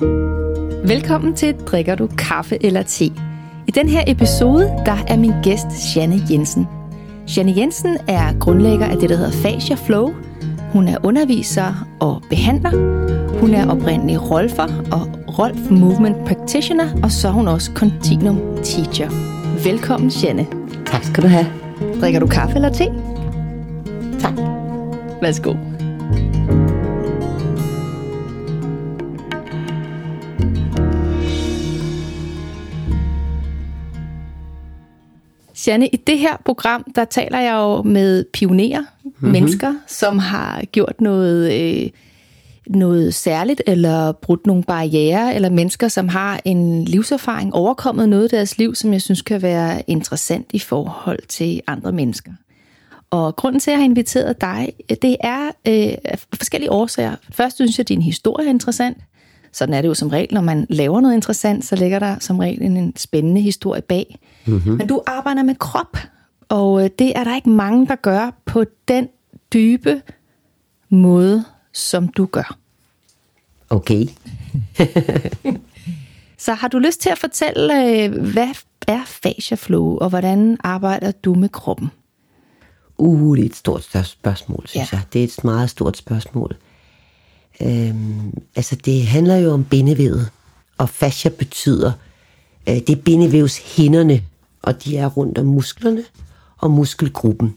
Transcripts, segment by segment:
Velkommen til Drikker du kaffe eller te? I den her episode, der er min gæst Janne Jensen. Janne Jensen er grundlægger af det, der hedder Fascia Flow. Hun er underviser og behandler. Hun er oprindelig Rolfer og Rolf Movement Practitioner, og så er hun også Continuum Teacher. Velkommen, Janne. Tak skal du have. Drikker du kaffe eller te? Tak. Værsgo. Janne, i det her program, der taler jeg jo med pionerer, mm-hmm. mennesker, som har gjort noget, øh, noget særligt, eller brudt nogle barriere, eller mennesker, som har en livserfaring, overkommet noget af deres liv, som jeg synes kan være interessant i forhold til andre mennesker. Og grunden til, at jeg har inviteret dig, det er øh, forskellige årsager. Først synes jeg, at din historie er interessant. Sådan er det jo som regel, når man laver noget interessant, så ligger der som regel en spændende historie bag. Mm-hmm. Men du arbejder med krop, og øh, det er der ikke mange, der gør på den dybe måde, som du gør. Okay. så har du lyst til at fortælle, øh, hvad er fascia flow, og hvordan arbejder du med kroppen? Uh, det er et stort spørgsmål, synes ja. jeg. Det er et meget stort spørgsmål. Øhm, altså, det handler jo om bindevævet, og fascia betyder, øh, det er bindevævshinderne, og de er rundt om musklerne og muskelgruppen.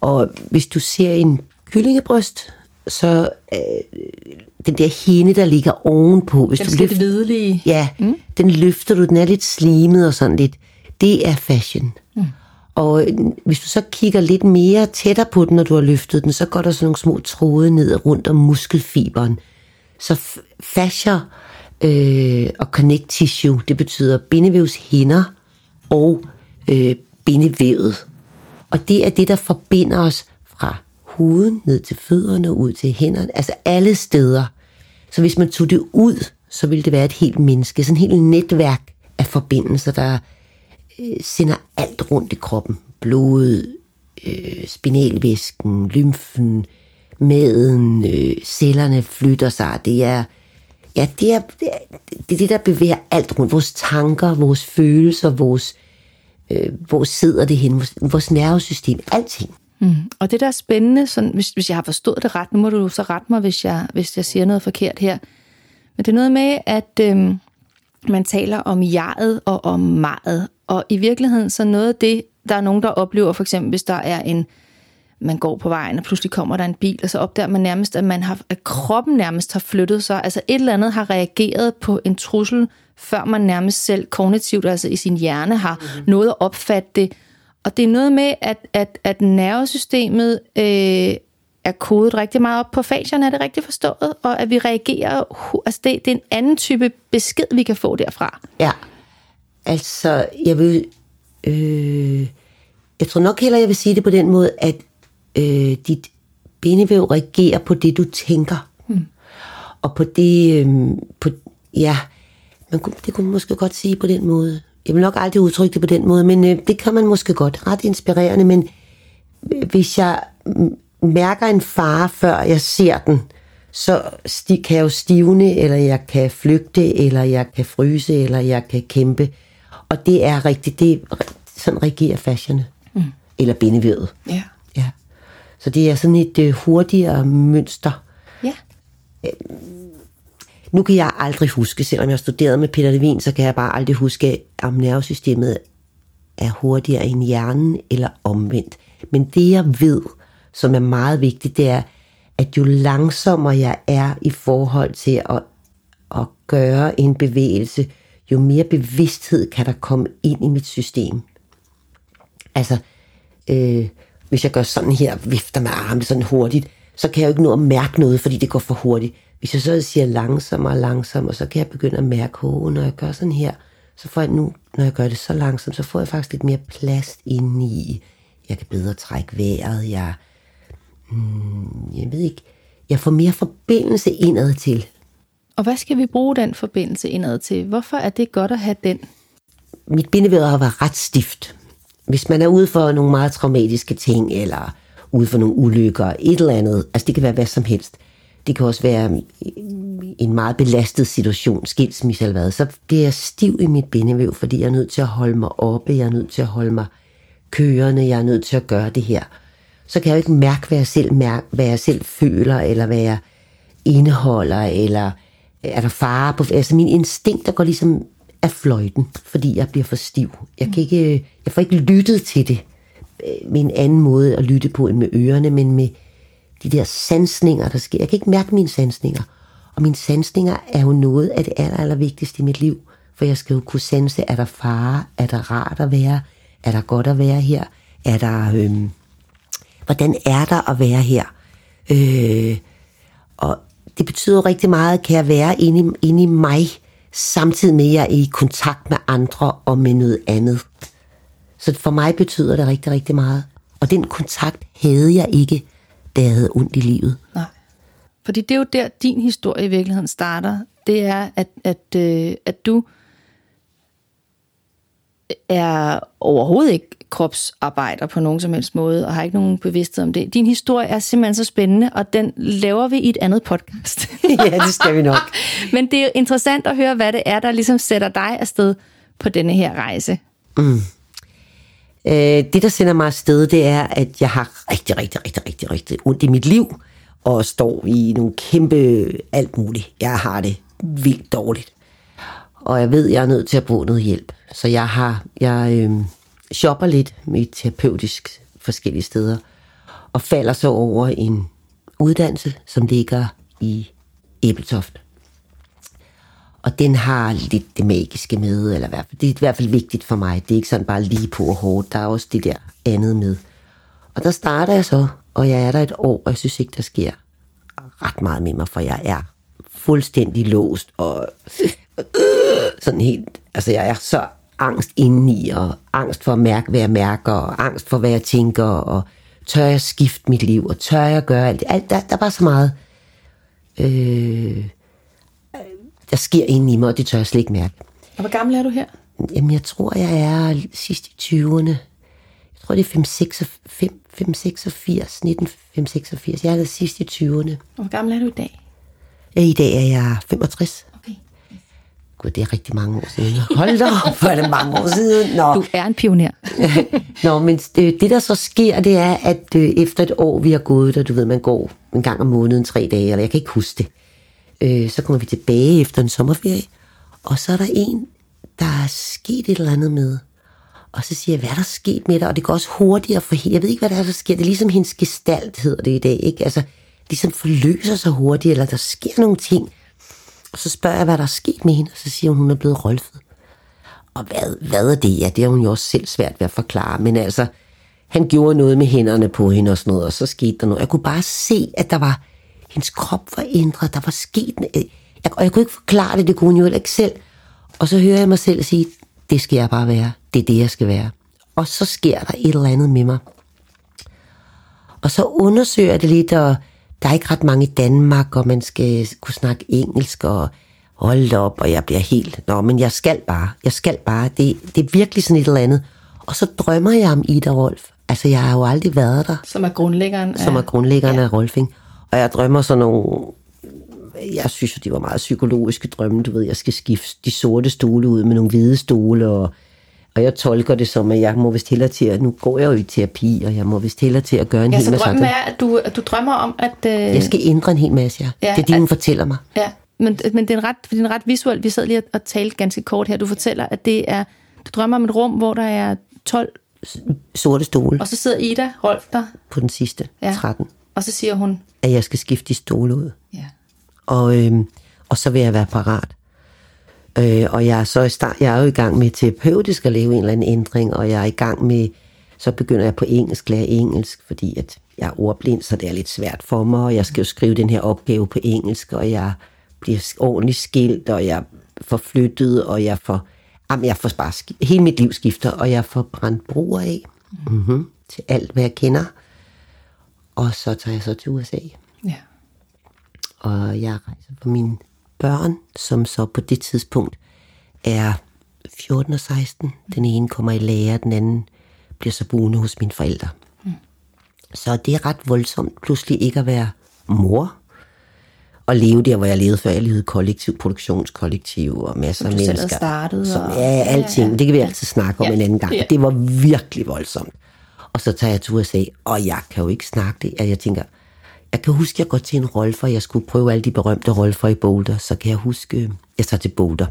Og hvis du ser en kyllingebryst, så øh, den der hinde, der ligger ovenpå, hvis den du løfter, hvidlige. Ja, mm. den løfter du, den er lidt slimet og sådan lidt. Det er fashion. Mm. Og hvis du så kigger lidt mere tættere på den, når du har løftet den, så går der sådan nogle små tråde ned rundt om muskelfiberen. Så fascia øh, og connect tissue, det betyder bindevævshinder og øh, bindevævet. Og det er det, der forbinder os fra huden ned til fødderne ud til hænderne, altså alle steder. Så hvis man tog det ud, så ville det være et helt menneske, sådan et helt netværk af forbindelser, der øh, sender alt rundt i kroppen. Blodet, øh, spinalvæsken, lymfen, maden, øh, cellerne flytter sig. Det er, ja, det er, det er det, er det der bevæger alt rundt. Vores tanker, vores følelser, vores, øh, hvor sidder det hen, vores, vores nervesystem, alting. Mm. Og det der er spændende, sådan, hvis, hvis jeg har forstået det ret, nu må du så rette mig, hvis jeg, hvis jeg siger noget forkert her. Men det er noget med, at øh, man taler om jeget og om meget. Og i virkeligheden så noget af det, der er nogen, der oplever, for eksempel hvis der er en, man går på vejen, og pludselig kommer der en bil, og så opdager man nærmest, at, man har, at kroppen nærmest har flyttet sig. Altså et eller andet har reageret på en trussel, før man nærmest selv kognitivt, altså i sin hjerne, har mm-hmm. noget at opfatte det. Og det er noget med, at, at, at nervesystemet øh, er kodet rigtig meget op på fascierne, er det rigtigt forstået? Og at vi reagerer, altså det, det er en anden type besked, vi kan få derfra. Ja, altså jeg vil, øh, jeg tror nok heller, jeg vil sige det på den måde, at øh, dit bindevæv reagerer på det, du tænker. Hmm. Og på det, øh, på, ja, man kunne, det kunne man måske godt sige på den måde. Jeg vil nok aldrig udtrykke det på den måde, men øh, det kan man måske godt. Ret inspirerende, men øh, hvis jeg mærker en fare, før jeg ser den, så kan jeg jo stivne, eller jeg kan flygte, eller jeg kan fryse, eller jeg kan kæmpe. Og det er rigtigt, det er, sådan reagerer fascierne. Mm. Eller bindevævet. Ja. ja. Så det er sådan et øh, hurtigere mønster. Ja. Øh, nu kan jeg aldrig huske, selvom jeg har studeret med Peter Levin, så kan jeg bare aldrig huske, om nervesystemet er hurtigere end hjernen eller omvendt. Men det jeg ved, som er meget vigtigt, det er, at jo langsommere jeg er i forhold til at, at gøre en bevægelse, jo mere bevidsthed kan der komme ind i mit system. Altså, øh, hvis jeg gør sådan her, vifter med armene sådan hurtigt, så kan jeg jo ikke nå at mærke noget, fordi det går for hurtigt. Hvis jeg så siger langsommere og langsommere, så kan jeg begynde at mærke, at når jeg gør sådan her, så får jeg nu, når jeg gør det så langsomt, så får jeg faktisk lidt mere plads i. Jeg kan bedre trække vejret. Jeg, mm, jeg ved ikke, jeg får mere forbindelse indad til. Og hvad skal vi bruge den forbindelse indad til? Hvorfor er det godt at have den? Mit bindevæv har været ret stift. Hvis man er ude for nogle meget traumatiske ting, eller ude for nogle ulykker, et eller andet, altså det kan være hvad som helst, det kan også være mm, mm, en meget belastet situation, skilsmisse eller hvad, så bliver jeg stiv i mit bindevæv, fordi jeg er nødt til at holde mig oppe, jeg er nødt til at holde mig kørende, jeg er nødt til at gøre det her. Så kan jeg jo ikke mærke, hvad jeg selv, mærke, hvad jeg selv føler, eller hvad jeg indeholder, eller er der fare på... Altså min instinkt, der går ligesom af fløjten, fordi jeg bliver for stiv. Jeg, kan ikke, jeg får ikke lyttet til det øh, med en anden måde at lytte på end med ørerne, men med de der sansninger, der sker. Jeg kan ikke mærke mine sansninger. Og mine sansninger er jo noget af det aller, aller vigtigste i mit liv. For jeg skal jo kunne sanse, er der fare? Er der rart at være? Er der godt at være her? Er der... Øhm, hvordan er der at være her? Øh, og det betyder rigtig meget, kan jeg være inde i, inde i mig, samtidig med, at jeg er i kontakt med andre og med noget andet. Så for mig betyder det rigtig, rigtig meget. Og den kontakt havde jeg ikke, da jeg havde ondt i livet. Nej. Fordi det er jo der, din historie i virkeligheden starter. Det er, at, at, øh, at du er overhovedet ikke kropsarbejder på nogen som helst måde, og har ikke nogen bevidsthed om det. Din historie er simpelthen så spændende, og den laver vi i et andet podcast. ja, det skal vi nok. Men det er interessant at høre, hvad det er, der ligesom sætter dig afsted på denne her rejse. Mm. Øh, det, der sender mig afsted, det er, at jeg har rigtig, rigtig, rigtig, rigtig, rigtig ondt i mit liv, og står i nogle kæmpe alt muligt. Jeg har det vildt dårligt. Og jeg ved, jeg er nødt til at bruge noget hjælp. Så jeg har, jeg øh, shopper lidt med terapeutisk forskellige steder, og falder så over en uddannelse, som ligger i Æbeltoft. Og den har lidt det magiske med, eller i hvert fald, det er i hvert fald vigtigt for mig. Det er ikke sådan bare lige på og hårdt, der er også det der andet med. Og der starter jeg så, og jeg er der et år, og jeg synes ikke, der sker ret meget med mig, for jeg er fuldstændig låst, og sådan helt, altså jeg er så angst indeni, og angst for at mærke, hvad jeg mærker, og angst for, hvad jeg tænker, og tør jeg skifte mit liv, og tør jeg gøre alt det. Alt, der, der er bare så meget, øh, der sker inde i mig, og det tør jeg slet ikke mærke. Og hvor gammel er du her? Jamen, jeg tror, jeg er sidst i 20'erne. Jeg tror, det er 586, 19 586. Jeg er sidst i 20'erne. Og hvor gammel er du i dag? I dag er jeg 65. Gud, det er rigtig mange år siden. Hold da op, hvor er det mange år siden. Nå. Du er en pioner. Nå, men det, det, der så sker, det er, at øh, efter et år, vi har gået, der du ved, man går en gang om måneden, tre dage, eller jeg kan ikke huske det, øh, så kommer vi tilbage efter en sommerferie, og så er der en, der er sket et eller andet med. Og så siger jeg, hvad er der sket med dig? Og det går også hurtigere for hende. Jeg ved ikke, hvad der er, der sker. Det er ligesom hendes gestalt, hedder det i dag. Ikke? Altså, ligesom forløser sig hurtigt, eller der sker nogle ting. Og så spørger jeg, hvad der er sket med hende, og så siger hun, hun er blevet rolfet. Og hvad, hvad er det? Ja, det er hun jo også selv svært ved at forklare. Men altså, han gjorde noget med hænderne på hende og sådan noget, og så skete der noget. Jeg kunne bare se, at der var, hendes krop var ændret, der var sket noget. Jeg, og jeg kunne ikke forklare det, det kunne hun jo ikke selv. Og så hører jeg mig selv sige, det skal jeg bare være. Det er det, jeg skal være. Og så sker der et eller andet med mig. Og så undersøger jeg det lidt, og der er ikke ret mange i Danmark, og man skal kunne snakke engelsk, og holde op, og jeg bliver helt, nå, men jeg skal bare, jeg skal bare, det, det er virkelig sådan et eller andet. Og så drømmer jeg om Ida Rolf. Altså, jeg har jo aldrig været der. Som er grundlæggeren af... Som er grundlæggeren ja. af Rolfing. Og jeg drømmer sådan nogle jeg synes jo, de var meget psykologiske drømme. Du ved, jeg skal skifte de sorte stole ud med nogle hvide stole, og, og jeg tolker det som, at jeg må vist hellere til at, nu går jeg jo i terapi, og jeg må vist hellere til at gøre en ja, hel masse... Ja, så drømmen er, at du, at du drømmer om, at... Øh... Jeg skal ændre en hel masse, ja. ja det er det, at... hun fortæller mig. Ja, men, men det, er en ret, det er en ret visuelt. Vi sad lige og talte ganske kort her. Du fortæller, at det er... Du drømmer om et rum, hvor der er 12 sorte stole. Og så sidder Ida Rolf der. På den sidste, ja. 13. Og så siger hun... At jeg skal skifte de stole ud. Ja. Og, øhm, og så vil jeg være parat. Øh, og jeg er, så i start, jeg er jo i gang med terapeutisk at lave en eller anden ændring, og jeg er i gang med, så begynder jeg på engelsk, lære engelsk, fordi at jeg er ordblind, så det er lidt svært for mig, og jeg skal jo skrive den her opgave på engelsk, og jeg bliver ordentligt skilt, og jeg får flyttet, og jeg får, jamen jeg får bare, hele mit liv skifter, og jeg får brændt broer af, mm-hmm, til alt, hvad jeg kender. Og så tager jeg så til USA. Ja. Og jeg rejser for mine børn, som så på det tidspunkt er 14 og 16. Den ene kommer i lære, den anden bliver så boende hos mine forældre. Mm. Så det er ret voldsomt pludselig ikke at være mor. at leve der, hvor jeg levede før. Jeg levede kollektiv, produktionskollektiv og masser af du selv mennesker. startet, Som, og- ja, alting. Det kan vi altid snakke om Ja. en anden gang. Ja. Det var virkelig voldsomt. Og så tager jeg til USA, og jeg kan jo ikke snakke det. Og jeg tænker, jeg kan huske, jeg går til en rolle, for jeg skulle prøve alle de berømte roller for i Boulder. Så kan jeg huske, jeg tager til Boulder.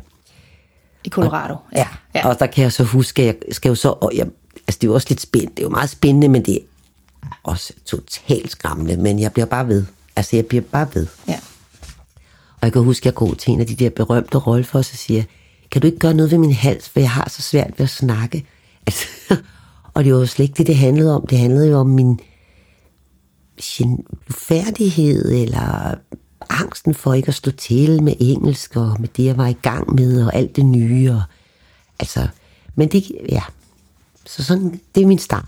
I Colorado. Ja. ja. Og der kan jeg så huske, at jeg skal jo så... Og jeg, altså, det er jo også lidt spændende. Det er jo meget spændende, men det er også totalt skræmmende. Men jeg bliver bare ved. Altså, jeg bliver bare ved. ja. Og jeg kan huske, at jeg går til en af de der berømte roller for, og så siger jeg, kan du ikke gøre noget ved min hals, for jeg har så svært ved at snakke. Altså, og det var jo slet ikke det, det handlede om. Det handlede jo om min gen- færdighed, eller angsten for ikke at stå til med engelsk, og med det, jeg var i gang med, og alt det nye. Og, altså, men det, ja. Så sådan, det er min start.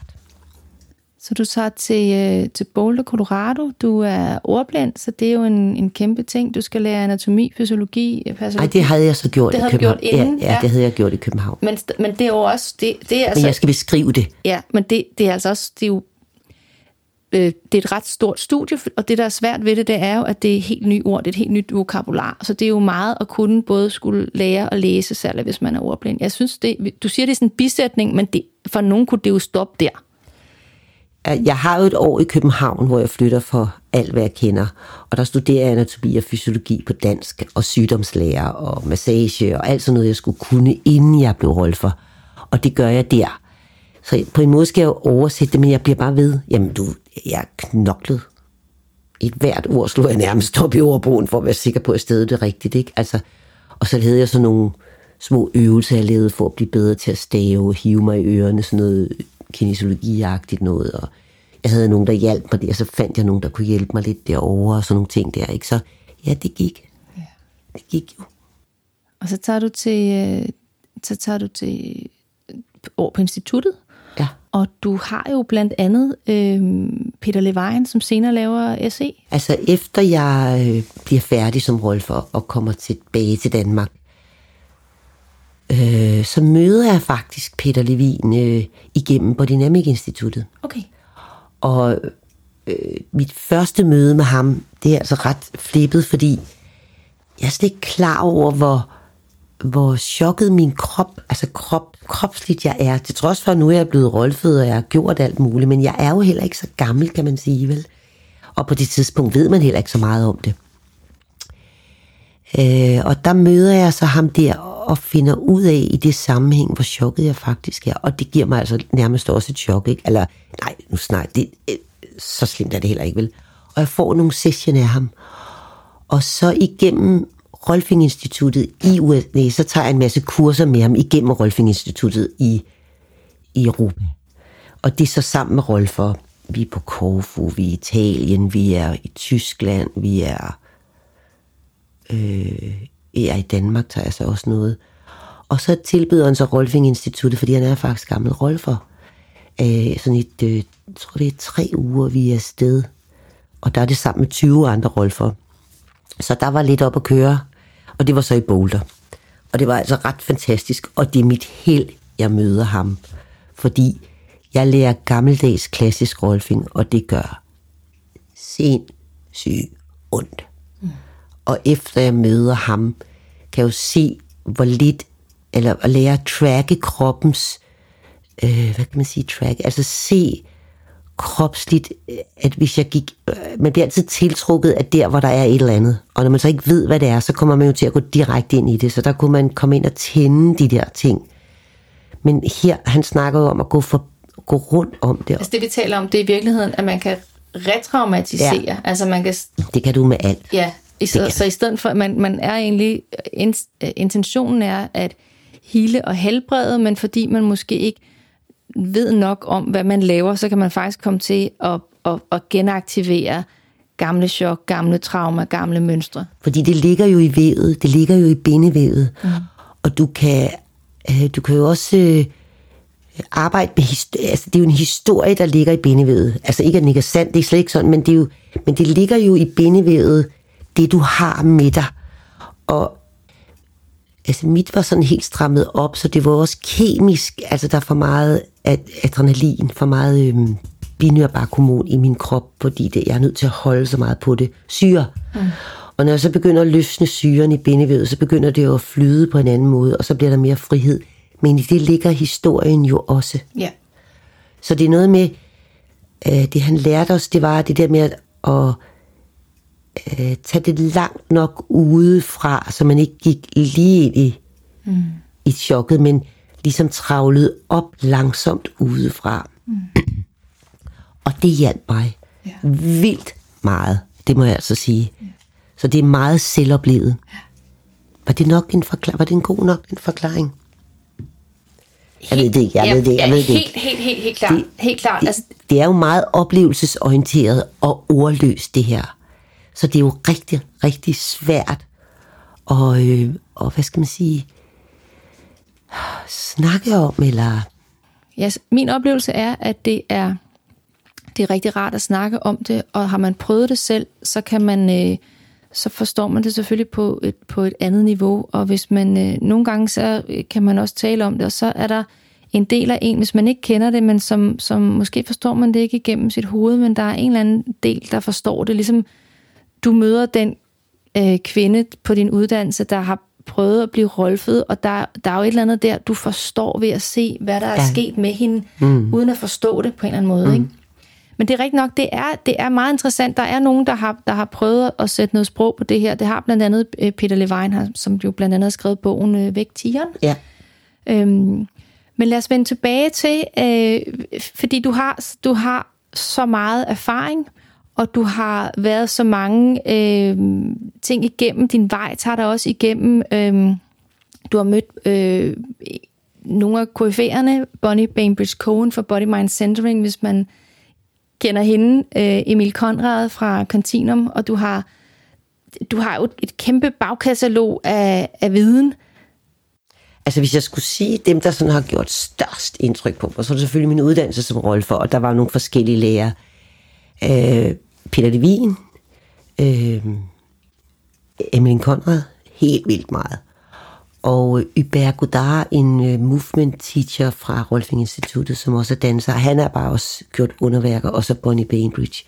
Så du tager til, øh, til Boulder, Colorado. Du er ordblind, så det er jo en, en kæmpe ting. Du skal lære anatomi, fysiologi. Nej, det havde jeg så gjort Det i København. gjort inden, ja, ja, ja. det havde jeg gjort i København. Men, men det er jo også... Det, det er Men altså, jeg skal beskrive det. Ja, men det, det er altså også... Det er jo øh, det er et ret stort studie, og det, der er svært ved det, det er jo, at det er helt nye ord, det er et helt nyt vokabular. Så det er jo meget at kunne både skulle lære og læse, særligt hvis man er ordblind. Jeg synes, det, du siger, det er sådan en bisætning, men det, for nogen kunne det jo stoppe der. Jeg har jo et år i København, hvor jeg flytter for alt, hvad jeg kender. Og der studerer jeg anatomi og fysiologi på dansk, og sygdomslærer og massage, og alt sådan noget, jeg skulle kunne, inden jeg blev holdt for. Og det gør jeg der. Så på en måde skal jeg jo oversætte det, men jeg bliver bare ved. Jamen du, jeg er knoklet. Et hvert ord slog jeg nærmest op i ordbogen, for at være sikker på, at stedet er rigtigt. Ikke? Altså, og så havde jeg sådan nogle små øvelser, jeg lavede for at blive bedre til at stave, hive mig i ørerne, sådan noget kinesiologiagtigt noget. Og jeg havde nogen, der hjalp mig der, så fandt jeg nogen, der kunne hjælpe mig lidt derovre, og sådan nogle ting der. Ikke? Så ja, det gik. Det gik jo. Og så tager du til, øh, så tager du til over på instituttet, Ja. Og du har jo blandt andet øh, Peter Levejen, som senere laver SE. Altså efter jeg øh, bliver færdig som rolfer og kommer tilbage til Danmark, øh, så møder jeg faktisk Peter Levin øh, igennem Bodynamic Instituttet. Okay. Og øh, mit første møde med ham, det er altså ret flippet, fordi jeg er slet ikke klar over, hvor, hvor chokket min krop, altså krop, kropsligt jeg er. Til trods for, at nu er jeg blevet rolfed, og jeg har gjort alt muligt, men jeg er jo heller ikke så gammel, kan man sige, vel? Og på det tidspunkt ved man heller ikke så meget om det. Øh, og der møder jeg så ham der og finder ud af i det sammenhæng, hvor chokket jeg faktisk er. Og det giver mig altså nærmest også et chok, ikke? Eller, nej, nu snart, det, øh, så slemt er det heller ikke, vel? Og jeg får nogle session af ham. Og så igennem Rolfing Instituttet i USA, så tager jeg en masse kurser med ham igennem Rolfing Instituttet i, i Europa. Og det er så sammen med Rolfer. Vi er på Korfu, vi er i Italien, vi er i Tyskland, vi er øh, er i Danmark, tager jeg så også noget. Og så tilbyder han så Rolfing Instituttet, fordi han er faktisk gammel rolfer. Øh, sådan et, øh, jeg tror det er tre uger, vi er afsted. Og der er det sammen med 20 andre rolfer. Så der var lidt op at køre, og det var så i Boulder. Og det var altså ret fantastisk, og det er mit held, jeg møder ham. Fordi jeg lærer gammeldags klassisk rolfing, og det gør sindssygt ondt. Og efter jeg møder ham, kan jeg jo se, hvor lidt, eller at lære at tracke kroppens, øh, hvad kan man sige, track, altså se kropsligt, øh, at hvis jeg gik, øh, man bliver altid tiltrukket af der, hvor der er et eller andet. Og når man så ikke ved, hvad det er, så kommer man jo til at gå direkte ind i det. Så der kunne man komme ind og tænde de der ting. Men her, han snakker jo om at gå, for, gå rundt om det. Altså det, vi taler om, det er i virkeligheden, at man kan retraumatisere. Ja. Altså man kan... Det kan du med alt. Ja, i stedet, så i stedet for, man, man er egentlig... In, intentionen er at hele og helbrede, men fordi man måske ikke ved nok om, hvad man laver, så kan man faktisk komme til at, at, at genaktivere gamle chok, gamle trauma, gamle mønstre. Fordi det ligger jo i vævet, det ligger jo i bindevævet. Mm. Og du kan, øh, du kan jo også øh, arbejde med historie. Altså, det er jo en historie, der ligger i bindevævet. Altså ikke, at den ikke er sand, det er slet ikke sådan, men det, er jo, men det ligger jo i bindevævet, det du har med dig. Og altså mit var sådan helt strammet op, så det var også kemisk, altså der er for meget adrenalin, for meget øhm, binyrbarkhormon i min krop, fordi det, jeg er nødt til at holde så meget på det. Syre. Mm. Og når jeg så begynder at løsne syren i bindevævet, så begynder det jo at flyde på en anden måde, og så bliver der mere frihed. Men i det ligger historien jo også. Ja. Så det er noget med, øh, det han lærte os, det var det der med at, at øh, tage det langt nok udefra, så man ikke gik lige ind i, mm. i chokket, men ligesom travlede op langsomt udefra. Mm. og det hjalp mig ja. vildt meget, det må jeg altså sige. Ja. Så det er meget selvoplevet. Ja. Var det nok en forklaring? Var det en god nok en forklaring? Jeg ved det ikke, jeg ved det, jeg ved det ikke. Helt, helt, helt, helt klart. Det, helt klart. Det, altså, det er jo meget oplevelsesorienteret og ordløst, det her. Så det er jo rigtig, rigtig svært at, øh, og hvad skal man sige, snakke om, eller... Ja, min oplevelse er, at det er, det er rigtig rart at snakke om det, og har man prøvet det selv, så kan man... Øh, så forstår man det selvfølgelig på et, på et andet niveau, og hvis man øh, nogle gange, så øh, kan man også tale om det, og så er der en del af en, hvis man ikke kender det, men som, som måske forstår man det ikke igennem sit hoved, men der er en eller anden del, der forstår det, ligesom du møder den øh, kvinde på din uddannelse, der har prøvet at blive rolfet, og der, der er jo et eller andet der, du forstår ved at se, hvad der er ja. sket med hende, mm. uden at forstå det på en eller anden måde. Mm. Ikke? Men det er rigtigt nok, det er, det er meget interessant. Der er nogen, der har, der har prøvet at sætte noget sprog på det her. Det har blandt andet øh, Peter Levine, som jo blandt andet har skrevet bogen øh, Væk Tigeren. Ja. Øhm, men lad os vende tilbage til, øh, fordi du har, du har så meget erfaring, og du har været så mange øh, ting igennem. Din vej tager dig også igennem. Øh, du har mødt øh, nogle af KF'erne, Bonnie Bainbridge Cohen fra Body Mind Centering, hvis man kender hende, øh, Emil Konrad fra Continuum, og du har, du har jo et kæmpe bagkatalog af, af viden. Altså hvis jeg skulle sige dem, der sådan har gjort størst indtryk på mig, så er det selvfølgelig min uddannelse som rolle for, og der var nogle forskellige lærer. Øh, Peter Levin, øh, Emil Konrad, helt vildt meget. Og øh, Hubert Godard, en øh, movement teacher fra Rolfing Instituttet, som også er danser, han har bare også gjort underværker, og så Bonnie Bainbridge.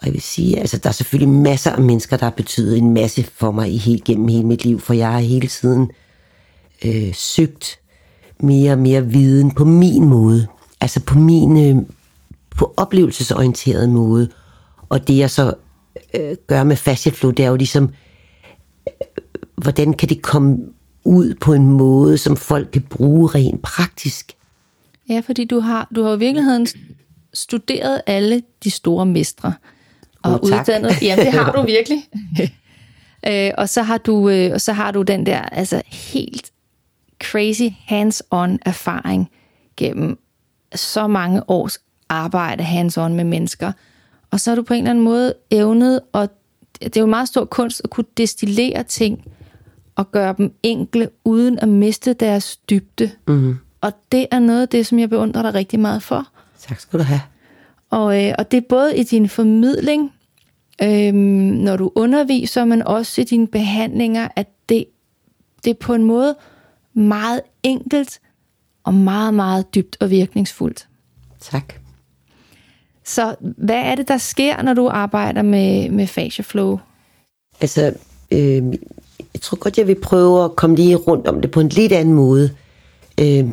Og jeg vil sige, altså der er selvfølgelig masser af mennesker, der har betydet en masse for mig i helt, gennem hele mit liv, for jeg har hele tiden øh, søgt mere og mere viden på min måde. Altså på min, øh, på oplevelsesorienteret måde. Og det jeg så øh, gør med fasciaflow, det er jo ligesom, øh, hvordan kan det komme ud på en måde, som folk kan bruge rent praktisk. Ja, fordi du har, du har i virkeligheden studeret alle de store mestre. Og oh, uddannet. Ja, det har du virkelig. øh, og, så har du, øh, og så har du den der altså helt crazy hands-on erfaring gennem så mange års arbejde hands-on med mennesker. Og så har du på en eller anden måde evnet, og det er jo en meget stor kunst at kunne destillere ting og gøre dem enkle, uden at miste deres dybde. Mm-hmm. Og det er noget af det, som jeg beundrer dig rigtig meget for. Tak skal du have. Og, øh, og det er både i din formidling, øh, når du underviser, men også i dine behandlinger, at det, det er på en måde meget enkelt og meget, meget dybt og virkningsfuldt. Tak. Så hvad er det, der sker, når du arbejder med, med fascia flow? Altså, øh, jeg tror godt, jeg vil prøve at komme lige rundt om det på en lidt anden måde. Øh,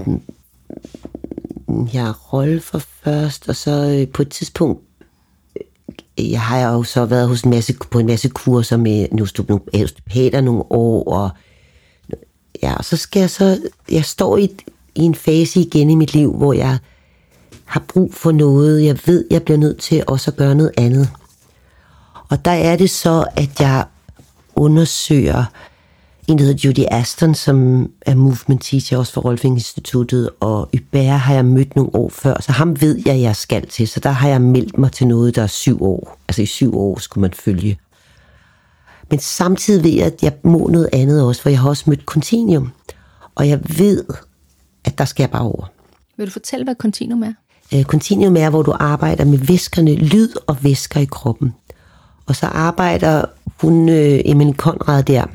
jeg er rolle for først, og så øh, på et tidspunkt, øh, jeg har jo så været hos en masse, på en masse kurser med nogle osteopater nogle år, og ja, og så skal jeg så, jeg står i, i en fase igen i mit liv, hvor jeg har brug for noget. Jeg ved, jeg bliver nødt til også at gøre noget andet. Og der er det så, at jeg undersøger en, der hedder Judy Aston, som er movement teacher også for Rolfing Instituttet, og Ybær har jeg mødt nogle år før, så ham ved jeg, jeg skal til, så der har jeg meldt mig til noget, der er syv år. Altså i syv år skulle man følge. Men samtidig ved jeg, at jeg må noget andet også, for jeg har også mødt Continuum, og jeg ved, at der skal jeg bare over. Vil du fortælle, hvad Continuum er? Øh, uh, Continuum er, hvor du arbejder med væskerne, lyd og væsker i kroppen. Og så arbejder hun, uh, Emil Konrad der,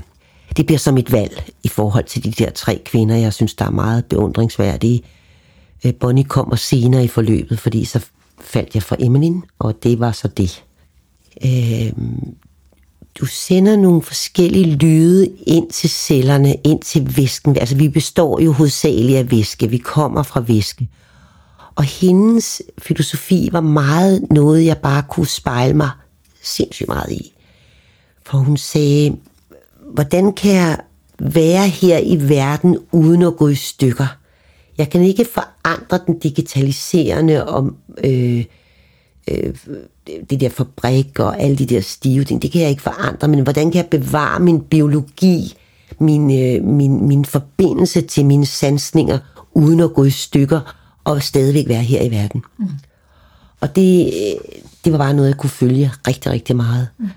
det bliver som et valg i forhold til de der tre kvinder, jeg synes, der er meget beundringsværdige. Øh, Bonnie kommer senere i forløbet, fordi så faldt jeg for Emmeline, og det var så det. Øh, du sender nogle forskellige lyde ind til cellerne, ind til væsken. Altså vi består jo hovedsageligt af væske, vi kommer fra væske. Og hendes filosofi var meget noget, jeg bare kunne spejle mig sindssygt meget i. For hun sagde, hvordan kan jeg være her i verden uden at gå i stykker? Jeg kan ikke forandre den digitaliserende og øh, øh, det der fabrik og alle de der stive ting, det kan jeg ikke forandre, men hvordan kan jeg bevare min biologi, min, øh, min, min forbindelse til mine sansninger, uden at gå i stykker, og stadigvæk være her i verden. Mm. Og det, det var bare noget, jeg kunne følge rigtig, rigtig meget. Mm.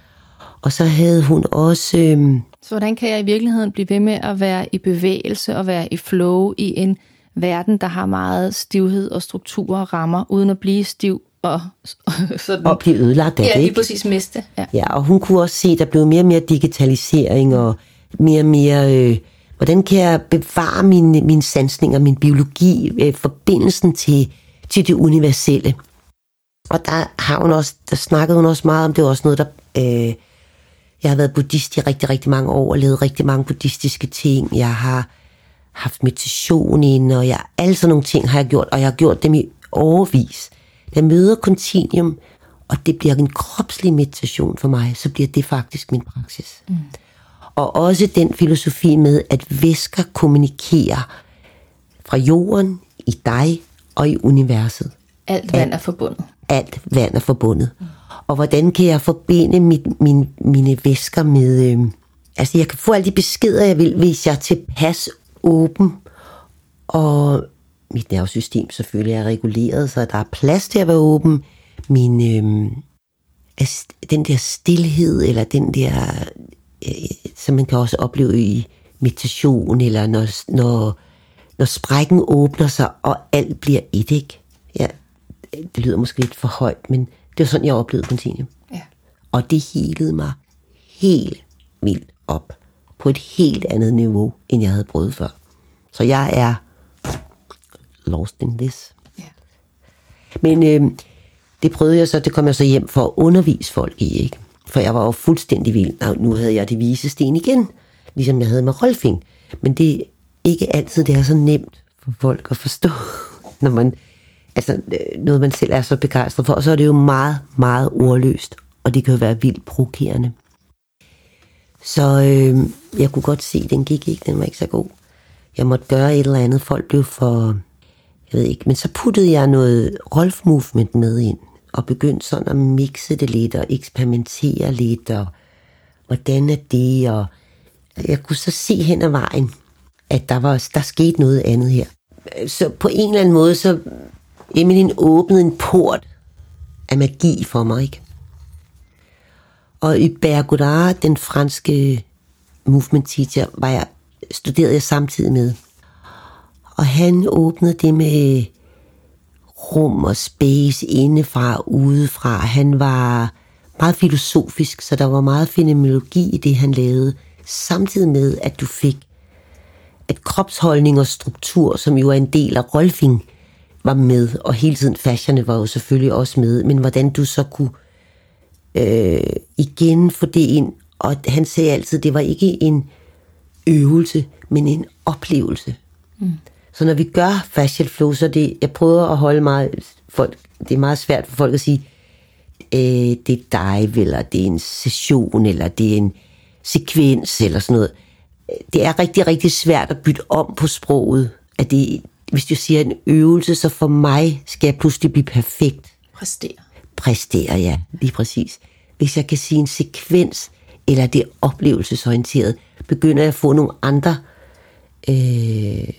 Og så havde hun også... Øh, så hvordan kan jeg i virkeligheden blive ved med at være i bevægelse og være i flow i en verden, der har meget stivhed og struktur og rammer, uden at blive stiv og, sådan. og blive ødelagt af ja, det. Ja, lige præcis miste. Ja. ja, og hun kunne også se, at der blev mere og mere digitalisering og mere og mere... Øh, hvordan kan jeg bevare mine, mine sansninger, min biologi, øh, forbindelsen til, til det universelle? Og der har hun også, der snakkede hun også meget om, det var også noget, der... Øh, jeg har været buddhist i rigtig, rigtig mange år og lavet rigtig mange buddhistiske ting. Jeg har haft meditation ind, og jeg, alle sådan nogle ting har jeg gjort, og jeg har gjort dem i overvis. Jeg møder Continuum, og det bliver en kropslig meditation for mig, så bliver det faktisk min praksis. Mm. Og også den filosofi med, at væsker kommunikerer fra jorden, i dig og i universet. Alt vand er forbundet. Alt vand er forbundet. Og hvordan kan jeg forbinde mit, min, mine væsker med... Øh, altså, jeg kan få alle de beskeder, jeg vil, hvis jeg er tilpas åben og mit nervesystem selvfølgelig er reguleret, så der er plads til at være åben. Min, øh, den der stillhed, eller den der, øh, som man kan også opleve i meditation, eller når, når, når sprækken åbner sig, og alt bliver et, ikke? Ja, det lyder måske lidt for højt, men det var sådan, jeg oplevede Continuum. Ja. Og det helede mig helt vildt op på et helt andet niveau, end jeg havde prøvet før. Så jeg er lost in this. Ja. Men øh, det prøvede jeg så, det kom jeg så hjem for at undervise folk i, ikke? For jeg var jo fuldstændig vild. Og nu havde jeg det vise sten igen, ligesom jeg havde med Rolfing. Men det er ikke altid, det er så nemt for folk at forstå, når man, altså øh, noget man selv er så begejstret for, og så er det jo meget, meget ordløst, og det kan jo være vildt provokerende. Så øh, jeg kunne godt se, at den gik ikke, den var ikke så god. Jeg måtte gøre et eller andet, folk blev for jeg ved ikke, men så puttede jeg noget Rolf Movement med ind, og begyndte sådan at mixe det lidt, og eksperimentere lidt, og hvordan er det, og jeg kunne så se hen ad vejen, at der, var, der skete noget andet her. Så på en eller anden måde, så Emilien åbnede en port af magi for mig, ikke? Og i Bergodard, den franske movement teacher, var jeg, studerede jeg samtidig med. Og han åbnede det med rum og space indefra og udefra. Han var meget filosofisk, så der var meget fenomenologi i det, han lavede. Samtidig med, at du fik at kropsholdning og struktur, som jo er en del af Rolfing, var med, og hele tiden fashione var jo selvfølgelig også med, men hvordan du så kunne øh, igen få det ind, og han sagde altid, det var ikke en øvelse, men en oplevelse. Mm. Så når vi gør facial flow, så det, jeg prøver at holde meget, folk, det er meget svært for folk at sige, øh, det er dig, eller det er en session, eller det er en sekvens, eller sådan noget. Det er rigtig, rigtig svært at bytte om på sproget. At det, hvis du siger en øvelse, så for mig skal jeg pludselig blive perfekt. Præstere. Præstere, ja, lige præcis. Hvis jeg kan sige en sekvens, eller det er oplevelsesorienteret, begynder jeg at få nogle andre øh,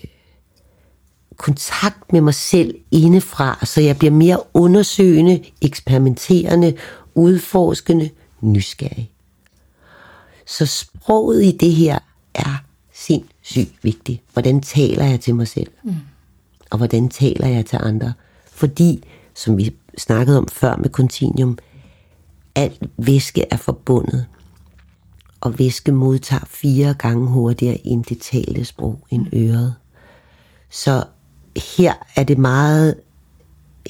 kontakt med mig selv indefra, så jeg bliver mere undersøgende, eksperimenterende, udforskende, nysgerrig. Så sproget i det her er sindssygt vigtigt. Hvordan taler jeg til mig selv? Mm. Og hvordan taler jeg til andre? Fordi, som vi snakkede om før med Continuum, alt væske er forbundet. Og væske modtager fire gange hurtigere end det talte sprog end øret. Så her er det meget,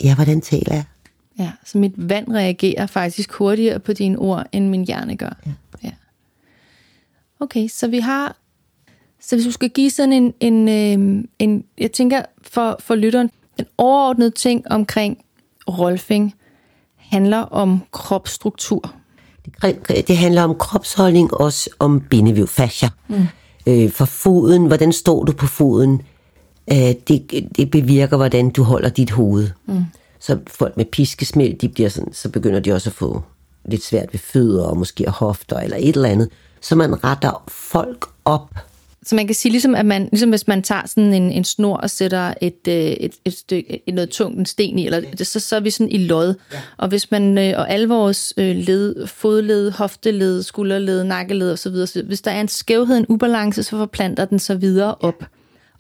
ja, hvordan taler jeg? Ja, så mit vand reagerer faktisk hurtigere på dine ord, end min hjerne gør. Ja. ja. Okay, så vi har... Så hvis du skal give sådan en... en, øh, en jeg tænker for, for lytteren, den overordnede ting omkring Rolfing handler om kropsstruktur. Det, det handler om kropsholdning, også om bindevæv, fascia. Mm. Øh, for foden, hvordan står du på foden, øh, det, det bevirker, hvordan du holder dit hoved. Mm. Så folk med piskesmæld, de bliver sådan, så begynder de også at få lidt svært ved fødder og måske hofter eller et eller andet. Så man retter folk op så man kan sige, ligesom, at man, ligesom hvis man tager sådan en, en snor og sætter et, øh, et, et stykke, noget tungt, en sten i, eller, så, så er vi sådan i lod. Ja. Og hvis man, øh, og alle vores led, fodled, hofteled, skulderled, nakkeled osv., så hvis der er en skævhed, en ubalance, så forplanter den sig videre op.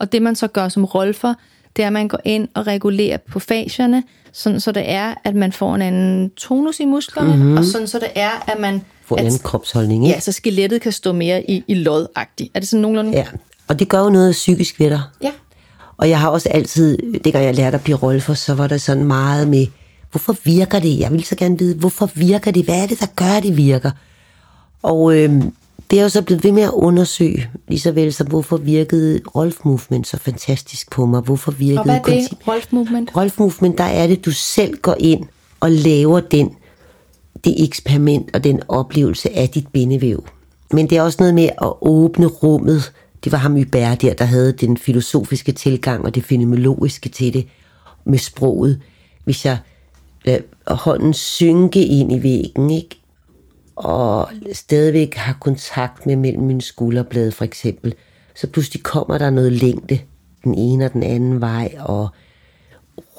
Og det man så gør som rolfer, det er, at man går ind og regulerer på fascierne, sådan så det er, at man får en anden tonus i musklerne, mm-hmm. og sådan så det er, at man få en anden kropsholdning. Ikke? Ja, så skelettet kan stå mere i, i lodagtigt. Er det sådan nogenlunde? Ja, og det gør jo noget psykisk ved dig. Ja. Og jeg har også altid, det jeg lærte at blive rolfer, så var der sådan meget med, hvorfor virker det? Jeg vil så gerne vide, hvorfor virker det? Hvad er det, der gør, at det virker? Og øh, det er jo så blevet ved med at undersøge, lige så vel som hvorfor virkede Rolf Movement så fantastisk på mig. Hvorfor virkede og hvad er det, Rolf Movement? Rolf Movement, der er det, du selv går ind og laver den det eksperiment og den oplevelse af dit bindevæv. Men det er også noget med at åbne rummet. Det var ham Hubert der, der havde den filosofiske tilgang og det fenomenologiske til det med sproget. Hvis jeg lader hånden synke ind i væggen, ikke? Og stadigvæk har kontakt med mellem mine skulderblade for eksempel, så pludselig kommer der noget længde den ene og den anden vej, og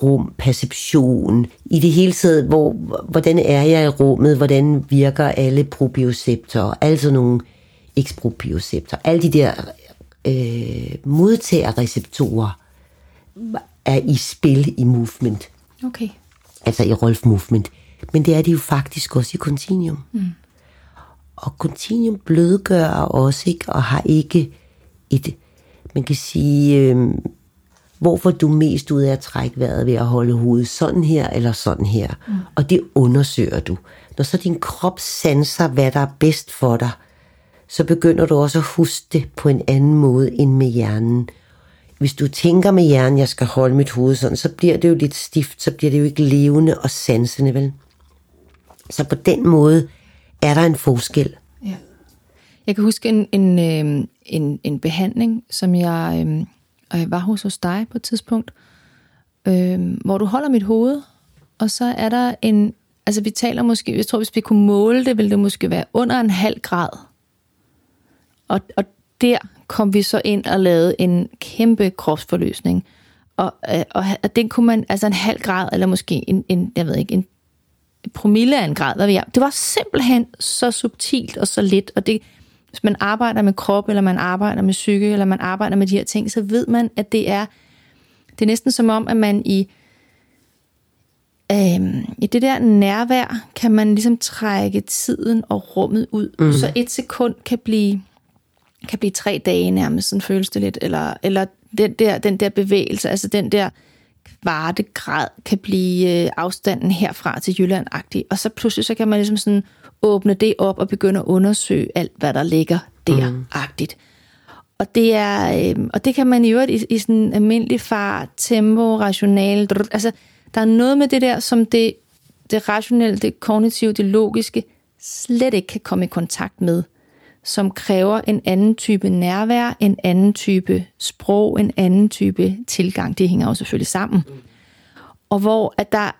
rum, perception, i det hele taget, hvor, hvordan er jeg i rummet, hvordan virker alle proprioceptorer, altså nogle eksproprioceptorer, alle de der øh, modtagerreceptorer er i spil i movement. Okay. Altså i Rolf Movement. Men det er det jo faktisk også i Continuum. Mm. Og Continuum blødgør også, ikke, og har ikke et, man kan sige, øh, hvor får du mest ud af at trække vejret ved at holde hovedet sådan her eller sådan her. Mm. Og det undersøger du. Når så din krop sanser, hvad der er bedst for dig, så begynder du også at huske det på en anden måde end med hjernen. Hvis du tænker med hjernen, jeg skal holde mit hoved sådan, så bliver det jo lidt stift, så bliver det jo ikke levende og sansende, vel? Så på den måde er der en forskel. Ja. Jeg kan huske en, en, øh, en, en behandling, som jeg øh, og jeg var hos, hos dig på et tidspunkt, øh, hvor du holder mit hoved, og så er der en, altså vi taler måske, jeg tror hvis vi kunne måle det, ville det måske være under en halv grad. Og, og der kom vi så ind og lavede en kæmpe kropsforløsning. Og, øh, og, og den kunne man, altså en halv grad, eller måske en, en jeg ved ikke, en promille af en grad, hvad vi er. Det var simpelthen så subtilt og så lidt, og det, hvis man arbejder med krop, eller man arbejder med psyke, eller man arbejder med de her ting, så ved man, at det er, det er næsten som om, at man i, øhm, i det der nærvær, kan man ligesom trække tiden og rummet ud. Mm. Så et sekund kan blive, kan blive tre dage nærmest, sådan føles det lidt, eller, eller den, der, den der bevægelse, altså den der kvartegrad kan blive øh, afstanden herfra til Jylland-agtig, og så pludselig så kan man ligesom sådan åbne det op og begynde at undersøge alt, hvad der ligger der-agtigt. Mm. Og det er, øh, og det kan man i øvrigt i, i sådan almindelig fart, tempo, rationale, altså der er noget med det der, som det, det rationelle, det kognitive, det logiske, slet ikke kan komme i kontakt med, som kræver en anden type nærvær, en anden type sprog, en anden type tilgang. Det hænger jo selvfølgelig sammen. Og hvor at der,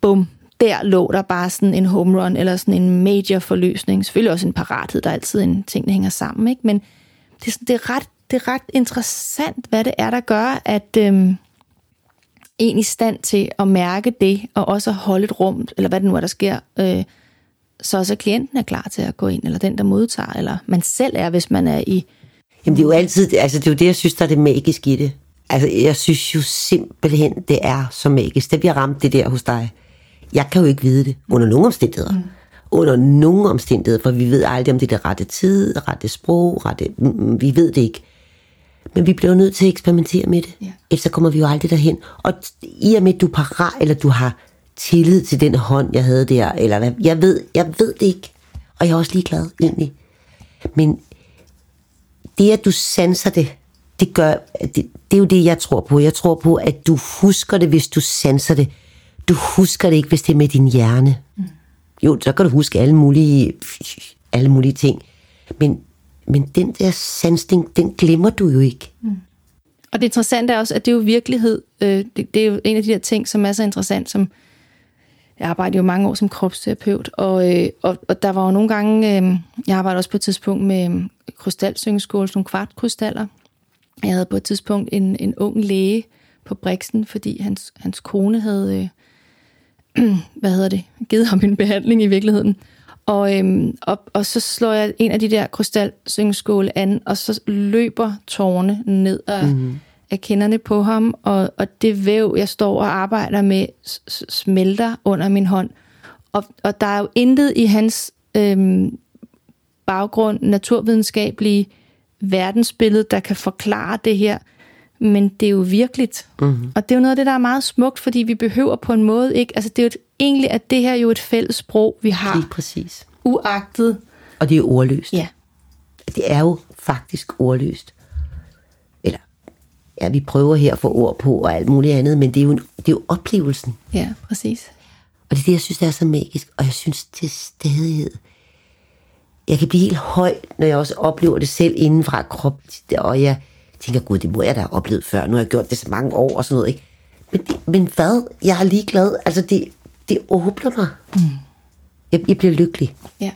bum, der lå der bare sådan en home run, eller sådan en major forløsning. Selvfølgelig også en parathed, der er altid en ting, der hænger sammen, ikke? Men det er, sådan, det er, ret, det er ret interessant, hvad det er, der gør, at øhm, en i stand til at mærke det, og også at holde et rum, eller hvad det nu er, der sker, øh, så også klienten er klar til at gå ind, eller den, der modtager, eller man selv er, hvis man er i... Jamen det er jo altid, altså det er jo det, jeg synes, der er det magiske i det. Altså jeg synes jo simpelthen, det er så magisk. Det bliver ramt det der hos dig jeg kan jo ikke vide det under nogen omstændigheder. Mm. Under nogen omstændigheder, for vi ved aldrig, om det er det rette tid, rette sprog, rette, vi ved det ikke. Men vi bliver nødt til at eksperimentere med det. Ja. Ellers så kommer vi jo aldrig derhen. Og i og med, at du er parat, eller du har tillid til den hånd, jeg havde der, eller hvad, jeg ved, jeg ved det ikke. Og jeg er også ligeglad, egentlig. Men det, at du sanser det, det, gør, det, det er jo det, jeg tror på. Jeg tror på, at du husker det, hvis du sanser det. Du husker det ikke, hvis det er med din hjerne. Mm. Jo, så kan du huske alle mulige, alle mulige ting. Men, men den der sansning, den glemmer du jo ikke. Mm. Og det interessante er også, at det er jo virkelighed. Øh, det, det er jo en af de der ting, som er så interessant, som jeg arbejdede jo mange år som kropsterapeut, og, øh, og, og der var jo nogle gange, øh, jeg arbejdede også på et tidspunkt med øh, krystalsyngeskål, sådan nogle kvartkrystaller. Jeg havde på et tidspunkt en, en ung læge på Brixen, fordi hans, hans kone havde, øh, hvad hedder det, givet ham en behandling i virkeligheden. Og, øhm, og, og så slår jeg en af de der krystalsyngeskåle an, og så løber tårne ned af, mm-hmm af kinderne på ham, og, og det væv, jeg står og arbejder med, smelter under min hånd. Og, og der er jo intet i hans øhm, baggrund, naturvidenskabelige verdensbillede, der kan forklare det her, men det er jo virkeligt. Mm-hmm. Og det er jo noget af det, der er meget smukt, fordi vi behøver på en måde ikke... Altså, det er jo et, egentlig at det her er jo et fælles sprog, vi har. Lige præcis. Uagtet. Og det er ordløst. Ja. Det er jo faktisk ordløst. Ja, vi prøver her at få ord på og alt muligt andet, men det er jo, det er jo oplevelsen. Ja, præcis. Og det er det, jeg synes, der er så magisk. Og jeg synes til stadighed, jeg kan blive helt høj, når jeg også oplever det selv inden fra krop, og jeg tænker, gud, det må jeg da have oplevet før, nu har jeg gjort det så mange år og sådan noget, ikke? Men, det, men hvad? Jeg er ligeglad. Altså, det, det åbner mig. Mm. Jeg, jeg bliver lykkelig. Ja.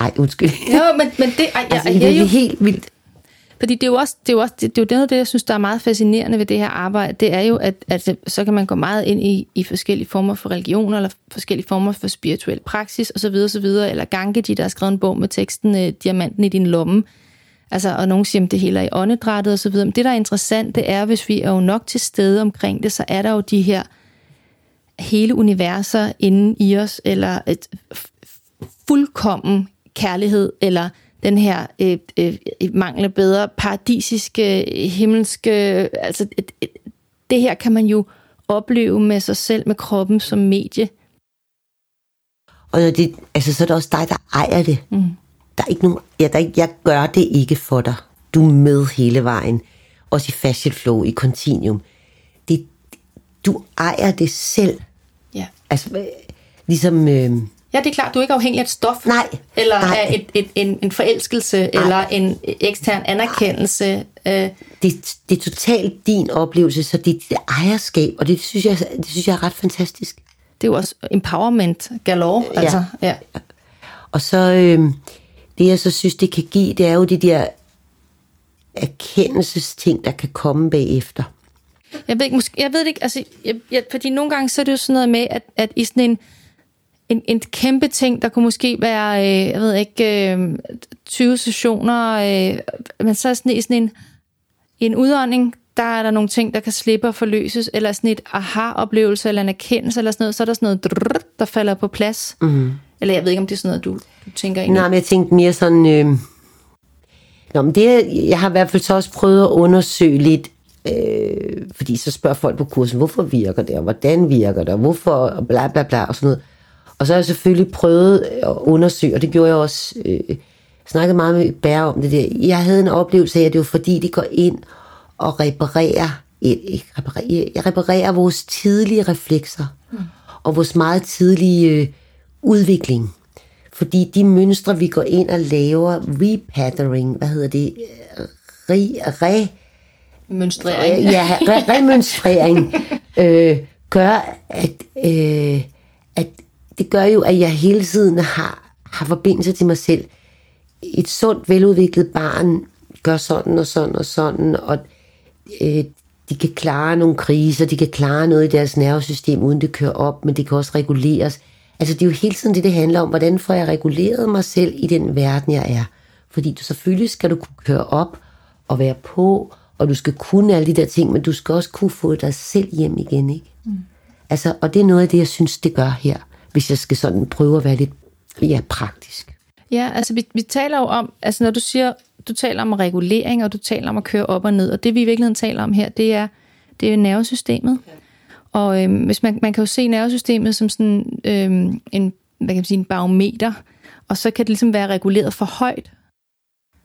Ej, undskyld. Ja, men, men det, ej, altså, jeg, jeg, det er helt vildt. Fordi det er jo også, det er jo også det, det, er jo noget af det, jeg synes, der er meget fascinerende ved det her arbejde. Det er jo, at, altså, så kan man gå meget ind i, i forskellige former for religioner, eller forskellige former for spirituel praksis osv. osv. Eller Gangeji, der har skrevet en bog med teksten øh, Diamanten i din lomme. Altså, og nogen siger, at det hele er i åndedrættet osv. Men det, der er interessant, det er, hvis vi er jo nok til stede omkring det, så er der jo de her hele universer inde i os, eller et fuldkommen kærlighed, eller den her øh, øh, mangler bedre paradisiske, himmelske, altså et, et, det her kan man jo opleve med sig selv, med kroppen som medie. Og det, altså, så er det også dig, der ejer det. Mm. Der er ikke nogen, ja, der, jeg gør det ikke for dig. Du er med hele vejen. Også i Fashion Flow, i Continuum. Det, du ejer det selv. Ja. Altså, ligesom... Øh, Ja, det er klart, du er ikke afhængig af et stof. Nej. Eller nej. af et, et, en, en forelskelse, nej. eller en ekstern anerkendelse. Øh. Det, det er totalt din oplevelse, så det er dit ejerskab, og det synes, jeg, det synes jeg er ret fantastisk. Det er jo også empowerment galore. Ja. Altså, ja. Og så, øh, det jeg så synes, det kan give, det er jo de der erkendelsesting, der kan komme bagefter. Jeg ved, ikke, måske, jeg ved ikke, altså, jeg, jeg, fordi nogle gange så er det jo sådan noget med, at, at i sådan en, en, en kæmpe ting, der kunne måske være, øh, jeg ved ikke, øh, 20 sessioner, øh, men så er sådan sådan en, en udånding, der er der nogle ting, der kan slippe og forløses, eller sådan et aha-oplevelse, eller en erkendelse, eller sådan noget, så er der sådan noget, drrr, der falder på plads. Mm. Eller jeg ved ikke, om det er sådan noget, du, du tænker ind Nej, men jeg tænkte mere sådan... Øh... Nå, men det, jeg har i hvert fald så også prøvet at undersøge lidt, øh, fordi så spørger folk på kursen, hvorfor virker det, og hvordan virker det, og hvorfor, og bla bla bla, og sådan noget. Og så har jeg selvfølgelig prøvet at undersøge, og det gjorde jeg også, øh, snakkede meget med Bære om det der. Jeg havde en oplevelse af, at det var fordi, de går ind og reparerer, ikke reparerer, reparerer vores tidlige reflekser, mm. og vores meget tidlige øh, udvikling. Fordi de mønstre, vi går ind og laver, repattering, hvad hedder det, re, re, Mønstrering. Ja, re, remønstrering, øh, gør, at, øh, at det gør jo, at jeg hele tiden har, har forbindelse til mig selv. Et sundt, veludviklet barn gør sådan og sådan og sådan, og øh, de kan klare nogle kriser, de kan klare noget i deres nervesystem, uden det kører op, men det kan også reguleres. Altså det er jo hele tiden det, det handler om, hvordan får jeg reguleret mig selv i den verden, jeg er. Fordi du selvfølgelig skal du kunne køre op og være på, og du skal kunne alle de der ting, men du skal også kunne få dig selv hjem igen, ikke? Mm. Altså, og det er noget af det, jeg synes, det gør her, hvis jeg skal sådan prøve at være lidt ja, praktisk. Ja, altså vi, vi taler jo om, altså når du siger, du taler om regulering, og du taler om at køre op og ned, og det vi i virkeligheden taler om her, det er, det er nervesystemet. Okay. Og øhm, hvis man, man kan jo se nervesystemet som sådan øhm, en, hvad kan man sige, en barometer, og så kan det ligesom være reguleret for højt.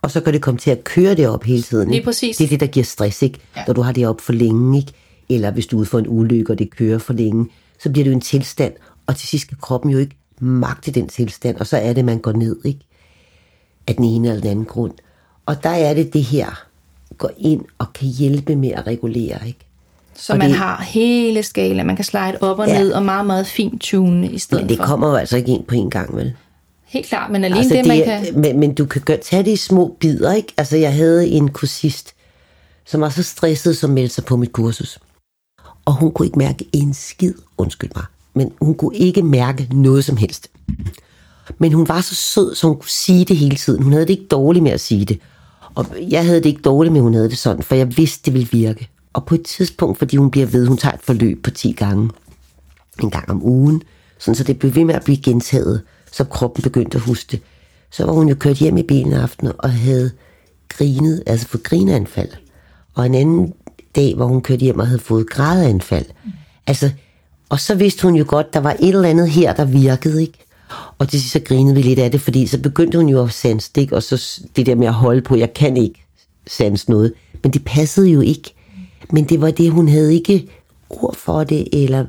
og så kan det komme til at køre det op hele tiden. Lige ikke? præcis. Det er det, der giver stress, ikke? Ja. Når du har det op for længe, ikke? Eller hvis du er ude for en ulykke, og det kører for længe, så bliver det jo en tilstand, og til sidst kan kroppen jo ikke magte den tilstand, og så er det, man går ned, ikke? Af den ene eller den anden grund. Og der er det det her, går ind og kan hjælpe med at regulere, ikke? Så Og man det- har hele skala, man kan slide op og Ja. ned, og meget, meget fint tune i stedet Men det for. kommer jo altså ikke ind på en gang, vel? Helt klart, men alene altså, det, man er- kan... men, men du kan godt tage det i små bidder, ikke? Altså, jeg havde en kursist, som var så stresset, som meldte sig på mit kursus. Og hun kunne ikke mærke en skid, undskyld mig, men hun kunne ikke mærke noget som helst. Men hun var så sød, så hun kunne sige det hele tiden. Hun havde det ikke dårligt med at sige det. Og jeg havde det ikke dårligt med, at hun havde det sådan, for jeg vidste, det ville virke. Og på et tidspunkt, fordi hun bliver ved, hun tager et forløb på 10 gange, en gang om ugen, sådan så det blev ved med at blive gentaget, så kroppen begyndte at huske det. Så var hun jo kørt hjem i bilen aften og havde grinet, altså fået grineanfald. Og en anden dag, hvor hun kørte hjem og havde fået grædeanfald. Altså, og så vidste hun jo godt, der var et eller andet her, der virkede, ikke? Og til sidst så grinede vi lidt af det, fordi så begyndte hun jo at sanse det, ikke? Og så det der med at holde på, jeg kan ikke sanse noget. Men det passede jo ikke. Men det var det, hun havde ikke ord for det, eller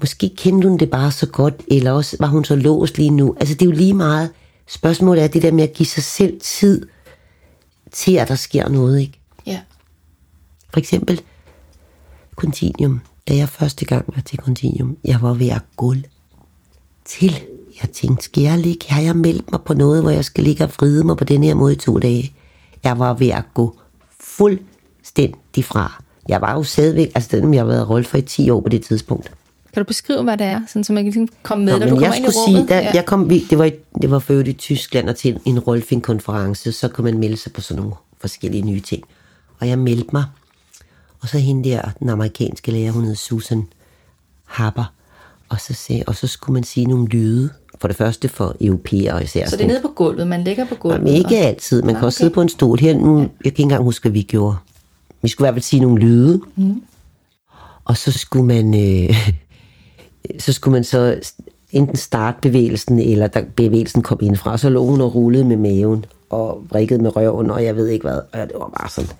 måske kendte hun det bare så godt, eller også var hun så låst lige nu. Altså det er jo lige meget. Spørgsmålet er det der med at give sig selv tid til, at der sker noget, ikke? Ja. For eksempel Continuum. Da jeg første gang var til Continuum, jeg var ved at gulv til. Jeg tænkte, skal jeg ligge? Har jeg meldt mig på noget, hvor jeg skal ligge og fride mig på den her måde i to dage? Jeg var ved at gå fuldstændig fra. Jeg var jo stadigvæk, altså den, jeg har været rolle for i 10 år på det tidspunkt. Kan du beskrive, hvad det er, sådan, så man kan ligesom komme med, Nå, når du kommer jeg ind i rummet? sige, der, jeg kom, det var, det var for øvrigt i Tyskland og til en Rolfing-konference, så kunne man melde sig på sådan nogle forskellige nye ting. Og jeg meldte mig, og så hende der, den amerikanske lærer, hun hed Susan Harper, og så, sagde, og så skulle man sige nogle lyde, for det første for europæere især. Så det er nede på gulvet, man ligger på gulvet. Men ikke altid. Man kan også sidde på en stol. Her, nu, jeg kan ikke engang huske, hvad vi gjorde. Vi skulle i hvert fald sige nogle lyde. Mm. Og så skulle man... Øh, så skulle man så enten starte bevægelsen, eller der bevægelsen kom indfra. Så lå hun og rullede med maven, og vrikkede med røven, og jeg ved ikke hvad. Og det var bare sådan...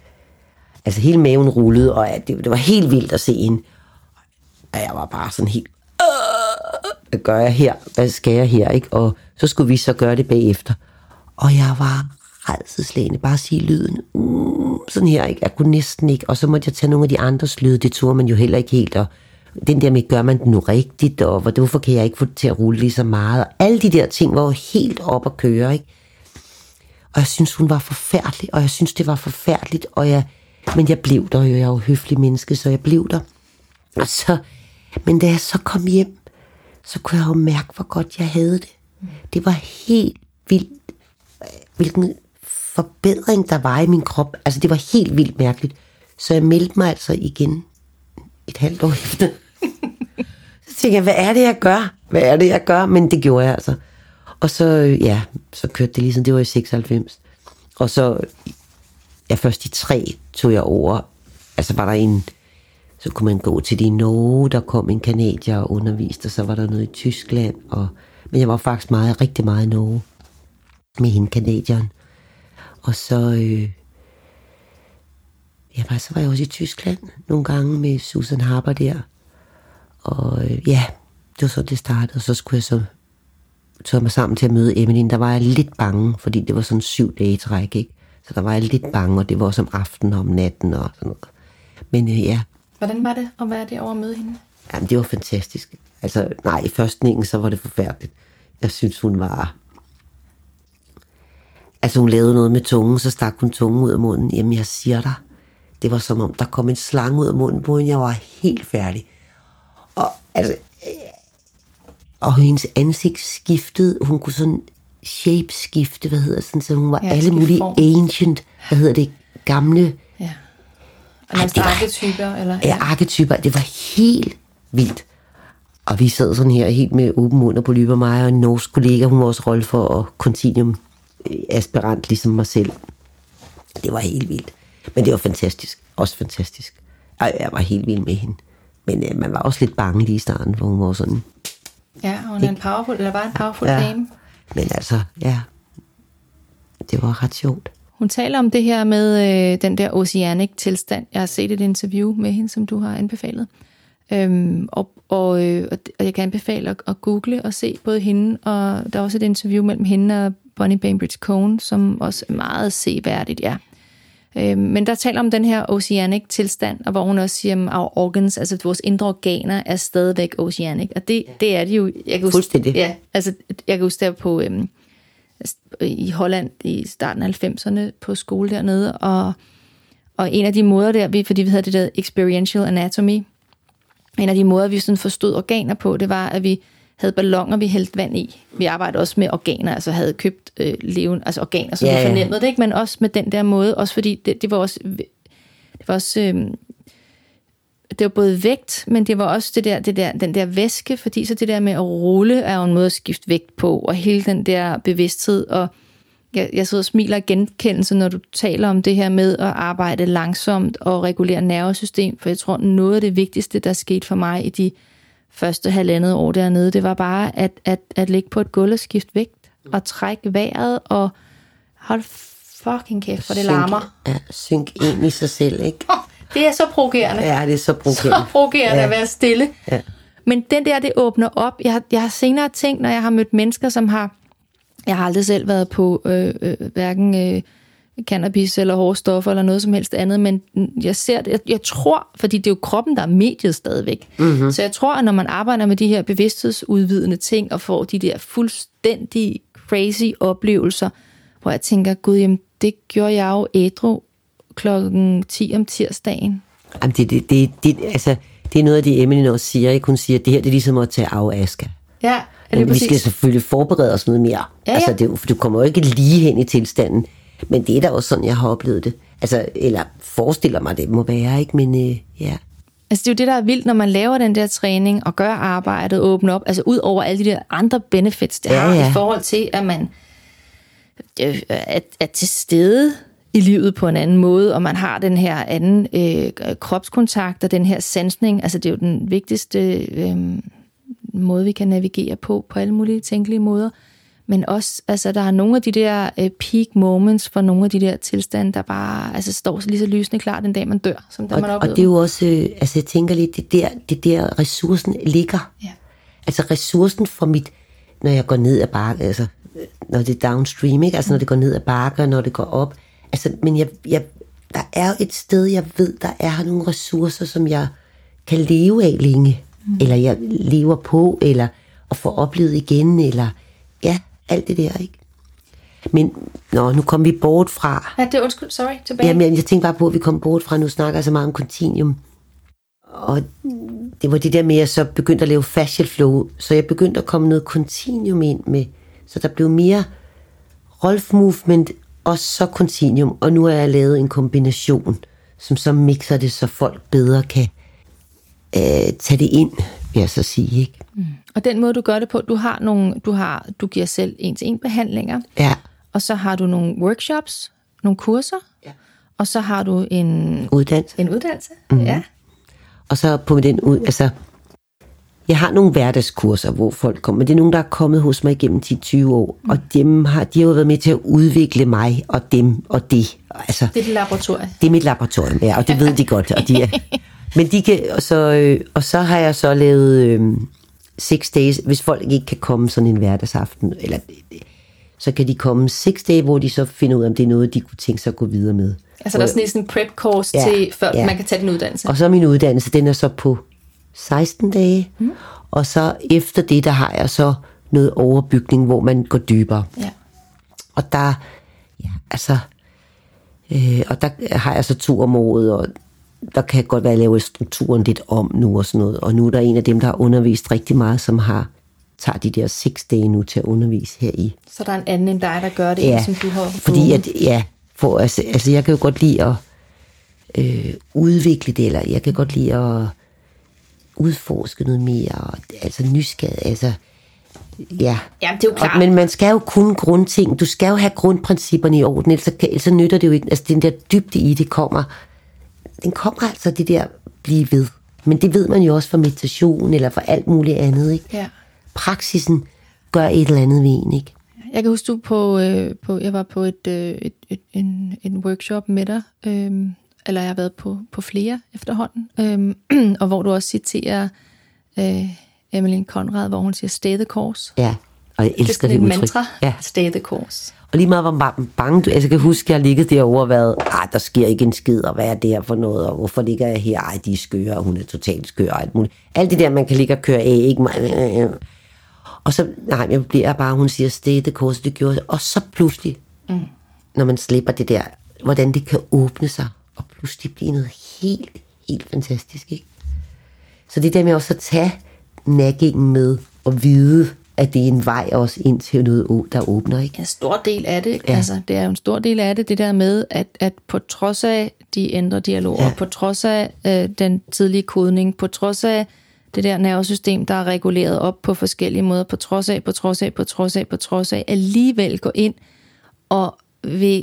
Altså hele maven rullede, og det, det var helt vildt at se hende. Og jeg var bare sådan helt... "Øh, Hvad gør jeg her? Hvad skal jeg her? Ikke? Og så skulle vi så gøre det bagefter. Og jeg var redselslagende. Bare sige lyden. Mm, sådan her, ikke? Jeg kunne næsten ikke. Og så måtte jeg tage nogle af de andres lyde. Det turde man jo heller ikke helt. Og den der med, gør man det nu rigtigt? Og hvorfor kan jeg ikke få det til at rulle lige så meget? Og alle de der ting var jo helt op at køre, ikke? Og jeg synes, hun var forfærdelig, og jeg synes, det var forfærdeligt, og jeg, men jeg blev der jo, jeg er jo høflig menneske, så jeg blev der. Og så, men da jeg så kom hjem, så kunne jeg jo mærke, hvor godt jeg havde det. Det var helt vildt, hvilken forbedring der var i min krop. Altså, det var helt vildt mærkeligt. Så jeg meldte mig altså igen et halvt år efter. Så tænkte jeg, hvad er det, jeg gør? Hvad er det, jeg gør? Men det gjorde jeg altså. Og så, øh, ja, så kørte det ligesom, det var i 96. Og så, ja, først i tre tog jeg over. Altså var der en, så kunne man gå til de Norge, der kom en kanadier og underviste, og så var der noget i Tyskland. Og, men jeg var faktisk meget, rigtig meget i Norge med hende kanadieren. Og så, øh, ja, så var jeg også i Tyskland nogle gange med Susan Harper der. Og øh, ja, det var så det startede, og så skulle jeg så tage mig sammen til at møde Emily. Der var jeg lidt bange, fordi det var sådan syv dage i træk, ikke? Så der var jeg lidt bange, og det var også om aftenen og om natten og sådan noget. Men øh, ja, Hvordan var det at være derovre og møde hende? Jamen, det var fantastisk. Altså, nej, i førstningen, så var det forfærdeligt. Jeg synes, hun var... Altså, hun lavede noget med tungen, så stak hun tungen ud af munden. Jamen, jeg siger dig, det var som om, der kom en slange ud af munden på hende. Jeg var helt færdig. Og altså... øh, Og hendes ansigt skiftede. Hun kunne sådan shape skifte, hvad hedder sådan, så hun var Ja, alle mulige form. ancient, hvad hedder det, gamle Ja. Og nærmest det var- arketyper, eller? ja. arketyper. Det var helt vildt. Og vi sad sådan her helt med åben mund og på lyber mig og en norsk kollega, hun var også rolle for og continuum øh, aspirant, ligesom mig selv. Det var helt vildt. Men det var fantastisk. Også fantastisk. Ej, jeg var helt vild med hende. Men øh, man var også lidt bange lige i starten, for hun var sådan... Ja, hun er en powerful, eller var en powerful Ja. dame. Men altså, ja, det var ret sjovt. Hun taler om det her med øh, den der oceanic tilstand. Jeg har set et interview med hende, som du har anbefalet. Øhm, og, og, øh, og jeg kan anbefale at, at google og se både hende, og der er også et interview mellem hende og Bonnie Bainbridge Cohen, som også er meget seværdigt, ja. Øhm, men der taler om den her oceanic tilstand, og hvor hun også siger, at our organs, altså vores indre organer, er stadigvæk oceanic. Og det, det er de jo. Jeg kan huske, Fuldstændig. Ja, altså jeg kan huske der på, øhm, i Holland i starten af 90'erne på skole dernede, og, og en af de måder der, vi, fordi vi havde det der experiential anatomy, en af de måder, vi sådan forstod organer på, det var, at vi havde ballonger, vi hældte vand i. Vi arbejdede også med organer, altså havde købt øh, levende, altså organer, så Ja, vi fornemmede det, ikke? men også med den der måde, også fordi det, det var også, det var også øh, det var både vægt, men det var også det der, det der, den der væske, fordi så det der med at rulle er jo en måde at skifte vægt på, og hele den der bevidsthed, og jeg, jeg sidder og smiler af genkendelse, når du taler om det her med at arbejde langsomt og regulere nervesystem, for jeg tror, noget af det vigtigste, der skete for mig i de første halvandet år dernede, det var bare at, at, at ligge på et gulv og skifte vægt, og trække vejret, og hold fucking kæft, for det larmer. Ja, synk ind i sig selv, ikke? Det er så provokerende. Ja, det er så så provokerende. provokerende Ja. at være stille. Ja. Men den der, det åbner op. Jeg, har- jeg har senere tænkt, når jeg har mødt mennesker, som har... Jeg har aldrig selv været på øh, øh, hverken øh, cannabis eller hårde stoffer eller noget som helst andet, men jeg ser det, jeg, jeg tror, fordi det er jo kroppen, der er mediet stadigvæk. Mm-hmm. Så jeg tror, at når man arbejder med de her bevidsthedsudvidende ting, og får de der fuldstændig crazy oplevelser, hvor jeg tænker, gud, jamen, det gjorde jeg jo ædru klokken 10 om tirsdagen. Jamen, det, det, det, det, altså, det er noget af det, Emily også siger. Ikke? Hun siger, at det her det er ligesom at tage ayahuasca. Ja, er det Men vi skal selvfølgelig forberede os noget mere. Ja, ja. Altså, det, du kommer jo ikke lige hen i tilstanden. Men det er da også sådan, jeg har oplevet det. Altså, eller forestiller mig, det må være, ikke? Men øh, ja. Altså det er jo det, der er vildt, når man laver den der træning og gør arbejdet og åbner op, altså ud over alle de der andre benefits, det ja, har ja. i forhold til, at man øh, er, er til stede i livet på en anden måde, og man har den her anden øh, kropskontakt og den her sansning. Altså det er jo den vigtigste øh, måde, vi kan navigere på, på alle mulige tænkelige måder. Men også, altså der er nogle af de der øh, peak moments for nogle af de der tilstande, der bare altså, står lige så lysende klar den dag, man dør, som da Og, man og oplevede det er jo også, øh, altså jeg tænker lidt, det der, det der ressourcen ligger. Ja. Altså ressourcen for mit, når jeg går ned ad bakke, altså øh, når det er downstream, ikke? Altså når det går ned ad bakker, når det går op. Altså, men jeg, jeg, der er et sted, jeg ved, der er nogle ressourcer, som jeg kan leve af længe. Mm. Eller jeg lever på, eller at få oplevet igen, eller alt det der, ikke? Men nå, nu kom vi bort fra, Ja, det er undskyld, sorry, tilbage. Jamen, jeg tænkte bare på, at vi kom bort fra, nu snakker jeg så meget om continuum. Og det var det der med, at jeg så begyndte at lave fascial flow, så jeg begyndte at komme noget continuum ind med, så der blev mere Rolf movement og så continuum, og nu har jeg lavet en kombination, som så mixer det, så folk bedre kan øh, tage det ind, vil jeg så sige, ikke? Og den måde, du gør det på, du har nogle, du har, du giver selv en-til-en behandlinger, Ja, og så har du nogle workshops, nogle kurser, Ja. og så har du en, uddannelse. en uddannelse. Mm-hmm. Ja. Og så på den ud, altså, jeg har nogle hverdagskurser, hvor folk kommer, det er nogen, der er kommet hos mig igennem 10-20 år, mm. og dem har, de har jo været med til at udvikle mig, og dem, og det. Altså, Det er dit laboratorie. det er mit laboratorium, ja, og det ved de godt, og de er, men de kan, og så, øh, og så har jeg så lavet øh, six days, hvis folk ikke kan komme sådan en hverdagsaften, eller så kan de komme seks dage, hvor de så finder ud af, om det er noget, de kunne tænke sig at gå videre med. Altså der er sådan en prep course Ja, til, før ja. man kan tage den uddannelse. Og så min uddannelse, den er så på 16 dage. Mm. Og så efter det, der har jeg så noget overbygning, hvor man går dybere. Ja. Og der, ja, altså, øh, og der har jeg så to om året, og der kan godt være, laver strukturen lidt om nu og sådan noget. Og nu er der en af dem, der har undervist rigtig meget, som har tager de der seks dage nu til at undervise her i. Så der er en anden end dig, der gør det, Ja, som du har fordi fået. at, ja, for, altså, altså jeg kan jo godt lide at øh, udvikle det, eller jeg kan godt lide at udforske noget mere, og, altså nysgerrig, altså, ja. Jamen, det er jo klart. Og, men man skal jo kunne grundting, du skal jo have grundprincipperne i orden, ellers, så ellers så nytter det jo ikke, altså den der dybde i det kommer, den kommer altså det der blive ved. Men det ved man jo også fra meditation, eller fra alt muligt andet, ikke? Ja. Praksisen gør et eller andet ved en, ikke? Jeg kan huske, du på, øh, på jeg var på et, øh, et, et, en, en workshop med dig, øh, eller jeg har været på, på flere efterhånden, øh, og hvor du også citerer øh, Emmeline Conrad, hvor hun siger, stay the course. Ja, og jeg elsker det, det, udtryk. mantra, Ja. stay the course. Og lige meget hvor ba- bange du... Altså, jeg kan huske, at jeg har ligget derovre og været, ah, der sker ikke en skid, og hvad er det her for noget, og hvorfor ligger jeg her? Ej, de er skøre, og hun er totalt skør, og alt muligt. Alt det der, man kan ligge og køre af, ikke? mig. Og så, nej, jeg bliver bare, hun siger, stay the course, det gjorde. Og så pludselig, mm. når man slipper det der, hvordan det kan åbne sig, og pludselig blive noget helt, helt fantastisk, ikke? Så det der med også at tage naggingen med, og vide, at det er en vej også ind til noget, der åbner, ikke? En stor del af det, Ja. altså det er jo en stor del af det, det der med, at, at på trods af de ændrer dialoger, ja. på trods af øh, den tidlige kodning, på trods af det der nervesystem, der er reguleret op på forskellige måder, på trods af, på trods af, på trods af, på trods af, alligevel gå ind og ved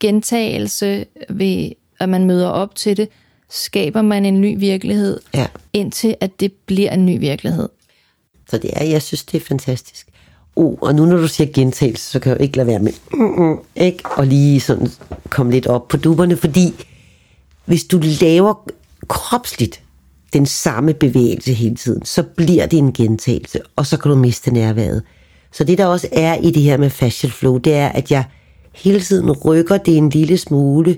gentagelse, ved at man møder op til det, skaber man en ny virkelighed, Ja. indtil at det bliver en ny virkelighed. Så det er, jeg synes, det er fantastisk. Oh, og nu når du siger gentagelse, så kan jeg jo ikke lade være med, mm, ikke? Og lige sådan komme lidt op på duberne, fordi hvis du laver kropsligt den samme bevægelse hele tiden, så bliver det en gentagelse, og så kan du miste nærværet. Så det der også er i det her med fascial flow, det er, at jeg hele tiden rykker det en lille smule,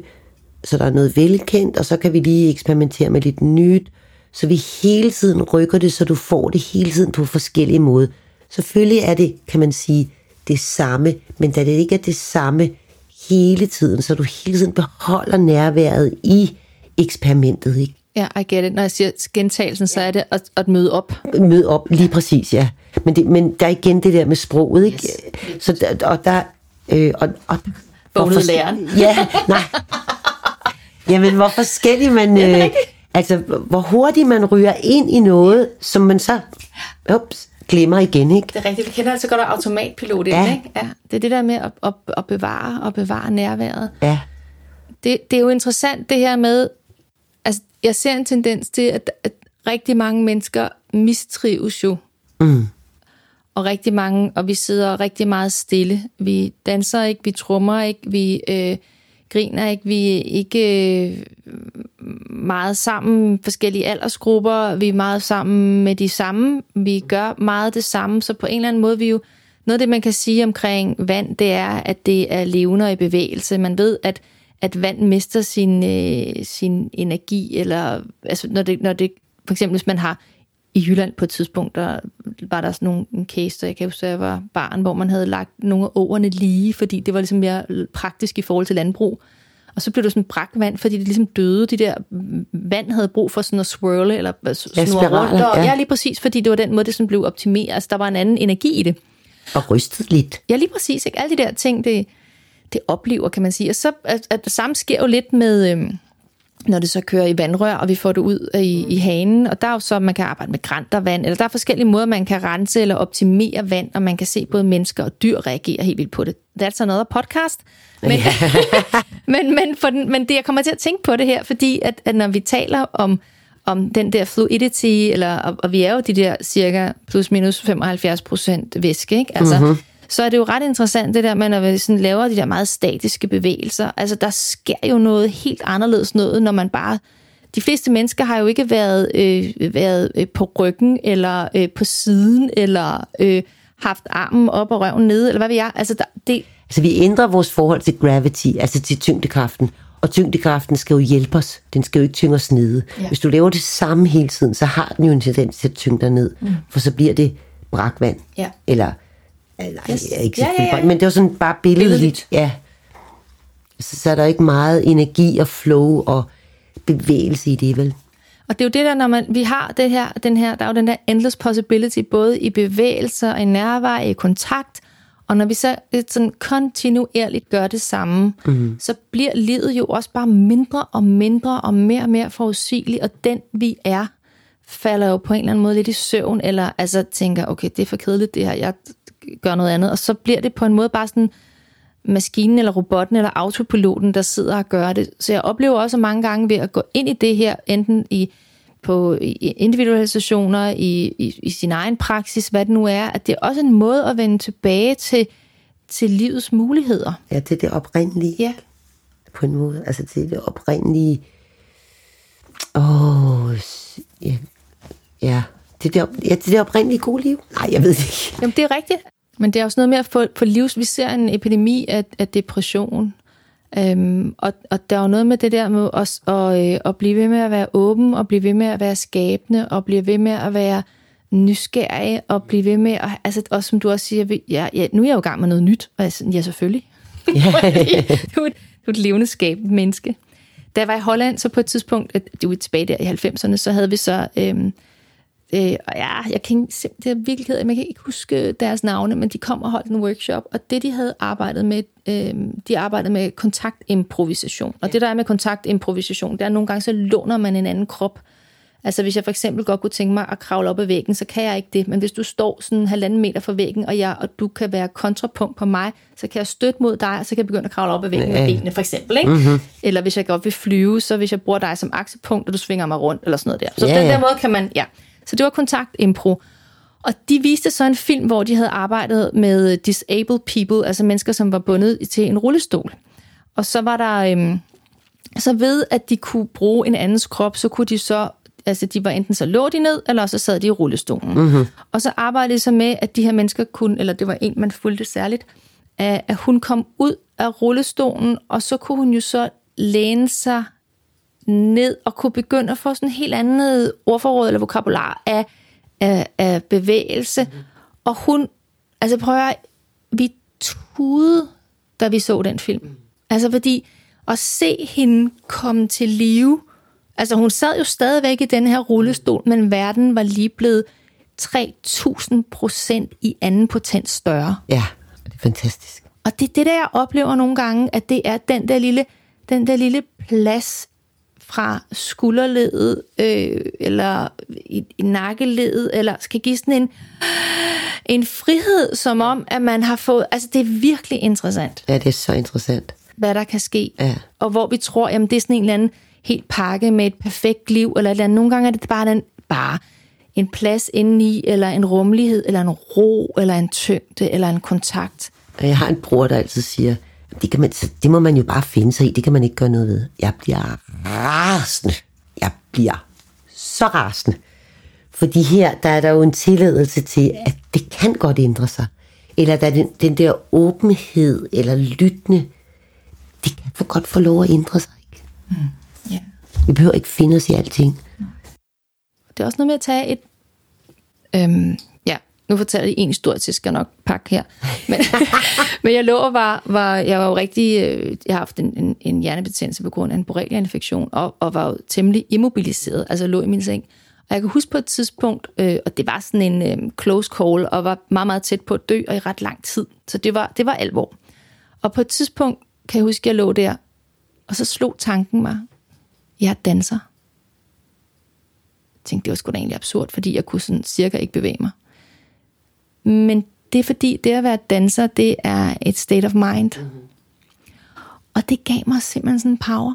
så der er noget velkendt, og så kan vi lige eksperimentere med lidt nyt, så vi hele tiden rykker det, så du får det hele tiden på forskellige måder. Selvfølgelig er det, kan man sige, det samme, men da det ikke er det samme hele tiden, så du hele tiden beholder nærværet i eksperimentet, ikke? Ja, I get it. Når jeg siger gentagelsen, så er det at, at møde op. møde op lige præcis, ja. Men, det, men der er igen det der med sproget, ikke? Yes. Så der, og der... Øh, og, og, Vågnede hvorfor- læreren. Ja, nej. Jamen, hvor forskellig man... Øh, altså, hvor hurtigt man ryger ind i noget, som man så ups, glemmer igen, ikke? Det er rigtigt. Vi kender altså godt automatpilot, Ja. ja. ikke? Ja. Det er det der med at, at, at bevare og bevare nærværet. Ja, Det, det er jo interessant det her med, altså jeg ser en tendens til, at, at rigtig mange mennesker mistrives jo. Mm. Og rigtig mange, og vi sidder rigtig meget stille. Vi danser ikke, vi trummer ikke, vi øh, griner ikke, vi er ikke øh, meget sammen, forskellige aldersgrupper, vi er meget sammen med de samme, vi gør meget det samme, så på en eller anden måde, vi jo, noget af det, man kan sige omkring vand, det er, at det er levende i bevægelse. Man ved, at, at vand mister sin, øh, sin energi, eller altså, når, det, når det, for eksempel hvis man har i Jylland på et tidspunkt, der var der sådan nogle, en case, der jeg kan huske, da jeg var barn, hvor man havde lagt nogle af åerne lige, fordi det var ligesom mere praktisk i forhold til landbrug. Og så blev det sådan brakvand, fordi det ligesom døde. De der vand havde brug for sådan at swirle, eller snurre rundt. Og, ja. ja. lige præcis, fordi det var den måde, det sådan blev optimeret. Altså, der var en anden energi i det. og rystet lidt. Ja, lige præcis. Ikke? Alle de der ting, det, det oplever, kan man sige. Og så at, at det samme sker jo lidt med, øhm, når det så kører i vandrør, og vi får det ud i, i hanen. Og der er jo så, man kan arbejde med grantervand, eller der er forskellige måder, man kan rense eller optimere vand, og man kan se både mennesker og dyr reagere helt vildt på det. That's another podcast. Men, men, men, for den, men det, jeg kommer til at tænke på det her, fordi at, at når vi taler om, om den der fluidity, eller, og, og vi er jo de der cirka plus minus 75 procent væske, ikke? Altså, mm-hmm. Så er det jo ret interessant det der med, når vi sådan laver de der meget statiske bevægelser. Altså, der sker jo noget helt anderledes noget, når man bare... De fleste mennesker har jo ikke været, øh, været øh, på ryggen, eller øh, på siden, eller øh, haft armen op og røven nede, eller hvad ved jeg. Altså, der, det, Altså, vi ændrer vores forhold til gravity, altså til tyngdekraften. Og tyngdekraften skal jo hjælpe os. Den skal jo ikke tynge os nede. Ja. Hvis du laver det samme hele tiden, så har den jo en tendens til at tynge dig ned. Mm. For så bliver det brakvand. Ja. Eller, nej, Yes. yes. ikke Ja, ja, ja. men det var sådan bare billedligt. Ja. Så, så er der ikke meget energi og flow og bevægelse i det, vel? Og det er jo det der, når man, vi har det her, den her, der er jo den der endless possibility, både i bevægelser, i nærvær, i kontakt, og når vi så sådan kontinuerligt gør det samme, mm. så bliver livet jo også bare mindre og mindre og mere og mere forudsigeligt, og den vi er, falder jo på en eller anden måde lidt i søvn, eller altså tænker, okay, det er for kedeligt det her, jeg gør noget andet, og så bliver det på en måde bare sådan, maskinen eller robotten eller autopiloten, der sidder og gør det. Så jeg oplever også mange gange ved at gå ind i det her, enten i på i individualisationer, i, i, i sin egen praksis, hvad det nu er, at det er også en måde at vende tilbage til til livets muligheder. Ja, det er det oprindelige. Ja. På en måde. Altså, det er det oprindelige... Åh, oh, ja. ja. Det er det, ja, det er det oprindelige gode liv. Nej, jeg ved det ikke. Jamen, det er rigtigt. Men det er også noget med at få, få livs... Vi ser en epidemi af, af depression. Øhm, og, og der er jo noget med det der med os at, øh, at blive ved med at være åben, og blive ved med at være skabende, og blive ved med at være nysgerrig, og blive ved med at... Altså, også som du også siger, ja, ja, nu er jeg jo i gang med noget nyt. Og jeg siger, ja, selvfølgelig. Du, er et, du er et levende skabende menneske. Da jeg var i Holland, så på et tidspunkt, det var tilbage der i 90'erne, så havde vi så... Øhm, Øh, og ja, jeg kan det er virkelig jeg kan ikke huske deres navne, men de kom og holdt en workshop, og det de havde arbejdet med, øh, de arbejdede med kontaktimprovisation. Og ja. det der er med kontaktimprovisation, det er at nogle gange så låner man en anden krop. Altså hvis jeg for eksempel godt kunne tænke mig at kravle op ad væggen, så kan jeg ikke det. Men hvis du står sådan en halvanden meter fra væggen, og, jeg, og du kan være kontrapunkt på mig, så kan jeg støtte mod dig, og så kan jeg begynde at kravle op ad væggen med benene, for eksempel. Ikke? Mm-hmm. Eller hvis jeg godt vil flyve, så hvis jeg bruger dig som aksepunkt, og du svinger mig rundt, eller sådan noget der. Så yeah. den der måde kan man, ja. Så det var kontaktimpro. Og de viste så en film, hvor de havde arbejdet med disabled people, altså mennesker, som var bundet til en rullestol. Og så var der, øhm, så ved at de kunne bruge en andens krop, så kunne de så, altså de var enten så lå de ned, eller så sad de i rullestolen. Mm-hmm. Og så arbejdede de så med, at de her mennesker kunne, eller det var en, man fulgte særligt, at hun kom ud af rullestolen, og så kunne hun jo så læne sig ned og kunne begynde at få sådan en helt andet ordforråd eller vokabular af, af, af bevægelse. Mm-hmm. Og hun, altså prøv at vi tude, da vi så den film. Mm. Altså fordi at se hende komme til live, altså hun sad jo stadigvæk i den her rullestol, men verden var lige blevet 3000 procent i anden potens større. Ja, det er fantastisk. Og det er det, der jeg oplever nogle gange, at det er den der lille, den der lille plads fra skulderledet, øh, eller i, i nakkeledet, eller skal give sådan en, en frihed, som om, at man har fået... Altså, det er virkelig interessant. Ja, det er så interessant. Hvad der kan ske. Ja. Og hvor vi tror, jamen, det er sådan en eller anden helt pakke med et perfekt liv, eller et eller andet. Nogle gange er det bare, den, bare en plads indeni, eller en rummelighed, eller en ro, eller en tyngde, eller en kontakt. Jeg har en bror, der altid siger, det, kan man, det må man jo bare finde sig i, det kan man ikke gøre noget ved. Jeg bliver rasende. Jeg bliver så rasende. Fordi her, der er der jo en tilladelse til, at det kan godt ændre sig. Eller der er den, den der åbenhed, eller lyttende, det kan for godt få lov at ændre sig. Ikke? Mm, yeah. Vi behøver ikke finde os i alting. Det er også noget med at tage et, øhm, nu fortæller jeg en historie til, skal jeg nok pakke her. Men, men jeg lå var, var, jeg var jo rigtig, øh, jeg har haft en, en, en hjernebetændelse på grund af en borrelia-infektion, og, og var jo temmelig immobiliseret, altså lå i min seng. Og jeg kan huske på et tidspunkt, øh, og det var sådan en øh, close call, og var meget, meget tæt på at dø, og i ret lang tid. Så det var, det var alvor. Og på et tidspunkt kan jeg huske, at jeg lå der, og så slog tanken mig, jeg er danser. Jeg tænkte, det var sgu da egentlig absurd, fordi jeg kunne sådan cirka ikke bevæge mig. Men det er fordi, det at være danser, det er et state of mind. Mm-hmm. Og det gav mig simpelthen sådan en power.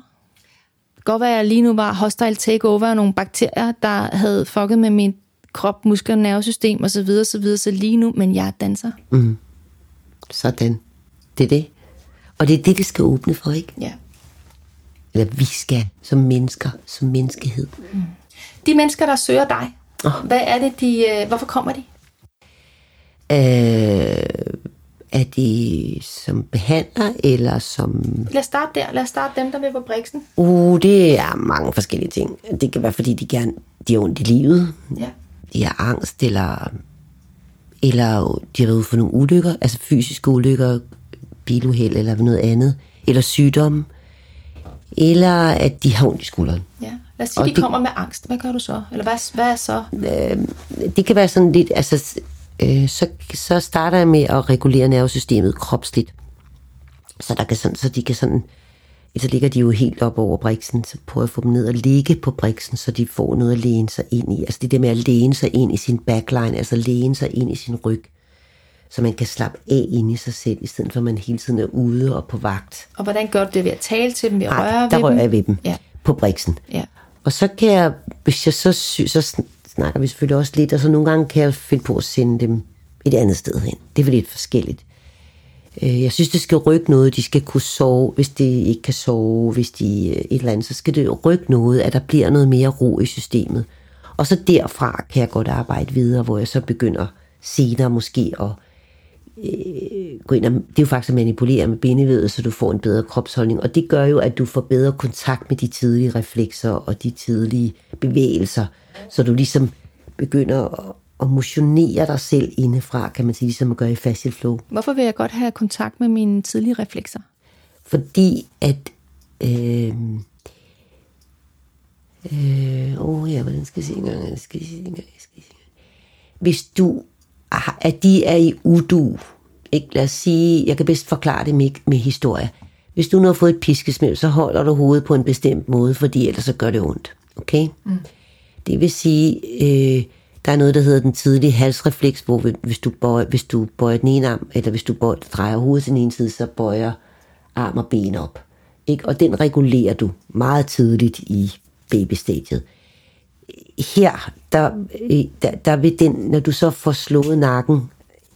Det kan godt være, at jeg lige nu var hostile takeover af nogle bakterier, der havde fucket med min krop, muskler, nervesystem osv. Så, videre, så lige nu, men jeg er danser. Mm. Sådan. Det er det. Og det er det, det skal åbne for, ikke? Ja. Eller vi skal, som mennesker, som menneskehed. Mm. De mennesker, der søger dig, oh. hvad er det, de, øh, hvorfor kommer de? Øh, er de som behandler, eller som... Lad os starte der. Lad os starte dem, der vil på briksen. Uh, det er mange forskellige ting. Det kan være, fordi de gerne de har ondt i livet. Ja. De har angst, eller, eller de har været ude for nogle ulykker, altså fysiske ulykker, biluheld eller noget andet, eller sygdom, eller at de har ondt i skulderen. Ja. Lad os sige, de det, kommer med angst. Hvad gør du så? Eller hvad, hvad er så? Øh, det kan være sådan lidt, altså øh, så, så starter jeg med at regulere nervesystemet kropsligt. Så, der kan sådan, så de kan sådan, så ligger de jo helt op over briksen, så prøver jeg at få dem ned og ligge på briksen, så de får noget at læne sig ind i. Altså det der med at læne sig ind i sin backline, altså læne sig ind i sin ryg, så man kan slappe af ind i sig selv, i stedet for at man hele tiden er ude og på vagt. Og hvordan gør du det ved at tale til dem, ved at røre der ved rører dem? jeg ved dem ja. på briksen. Ja. Og så kan jeg, hvis jeg så, sy- så snakker vi selvfølgelig også lidt, og så nogle gange kan jeg finde på at sende dem et andet sted hen. Det er lidt forskelligt. Øh, jeg synes, det skal rykke noget. De skal kunne sove, hvis de ikke kan sove, hvis de øh, et eller andet, så skal det rykke noget, at der bliver noget mere ro i systemet. Og så derfra kan jeg godt arbejde videre, hvor jeg så begynder senere måske at øh, gå ind og, det er jo faktisk at manipulere med bindevedet, så du får en bedre kropsholdning, og det gør jo, at du får bedre kontakt med de tidlige reflekser og de tidlige bevægelser, så du ligesom begynder at, at motionere dig selv indefra, kan man sige, ligesom at gøre i fascial flow. Hvorfor vil jeg godt have kontakt med mine tidlige reflekser? Fordi at øh, øh, åh ja, hvordan skal jeg sige engang, jeg skal sige engang, jeg skal sige. Hvis du, at de er i udu, ikke? lad os sige, jeg kan bedst forklare det med, med historie. Hvis du nu har fået et piskesmæld, så holder du hovedet på en bestemt måde, fordi ellers så gør det ondt. Okay? Mm. Det vil sige, øh, der er noget, der hedder den tidlige halsrefleks, hvor hvis du bøjer, hvis du bøjer den ene arm, eller hvis du bøjer, drejer hovedet til den ene side, så bøjer arm og ben op. Ikke? Og den regulerer du meget tidligt i babystadiet. Her, der, øh, der, der vil den, når du så får slået nakken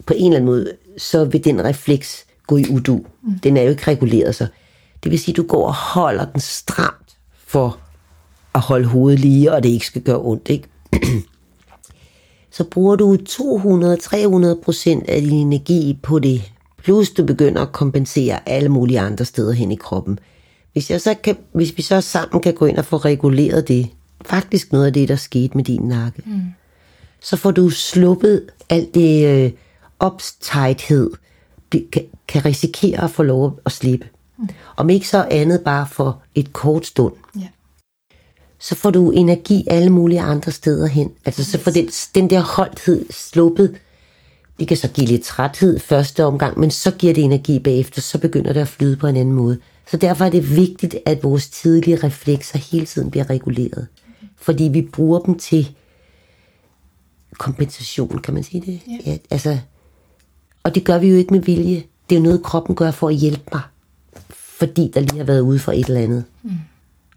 på en eller anden måde, så vil den refleks gå i udu. Mm. Den er jo ikke reguleret, så det vil sige, at du går og holder den stramt for at holde hovedet lige, og det ikke skal gøre ondt. Ikke? så bruger du 200-300 procent af din energi på det, plus du begynder at kompensere alle mulige andre steder hen i kroppen. Hvis, jeg så kan, hvis vi så sammen kan gå ind og få reguleret det, faktisk noget af det, der skete med din nakke, mm. så får du sluppet alt det øh, opstighthed, det kan, kan risikere at få lov at slippe. Mm. Om ikke så andet bare for et kort stund. Yeah. Så får du energi alle mulige andre steder hen. Altså så får den, den der holdthed sluppet. Det kan så give lidt træthed første omgang, men så giver det energi bagefter, så begynder det at flyde på en anden måde. Så derfor er det vigtigt, at vores tidlige reflekser hele tiden bliver reguleret. Fordi vi bruger dem til kompensation, kan man sige det? Ja. Ja, altså, og det gør vi jo ikke med vilje. Det er jo noget, kroppen gør for at hjælpe mig. Fordi der lige har været ude for et eller andet. Mm.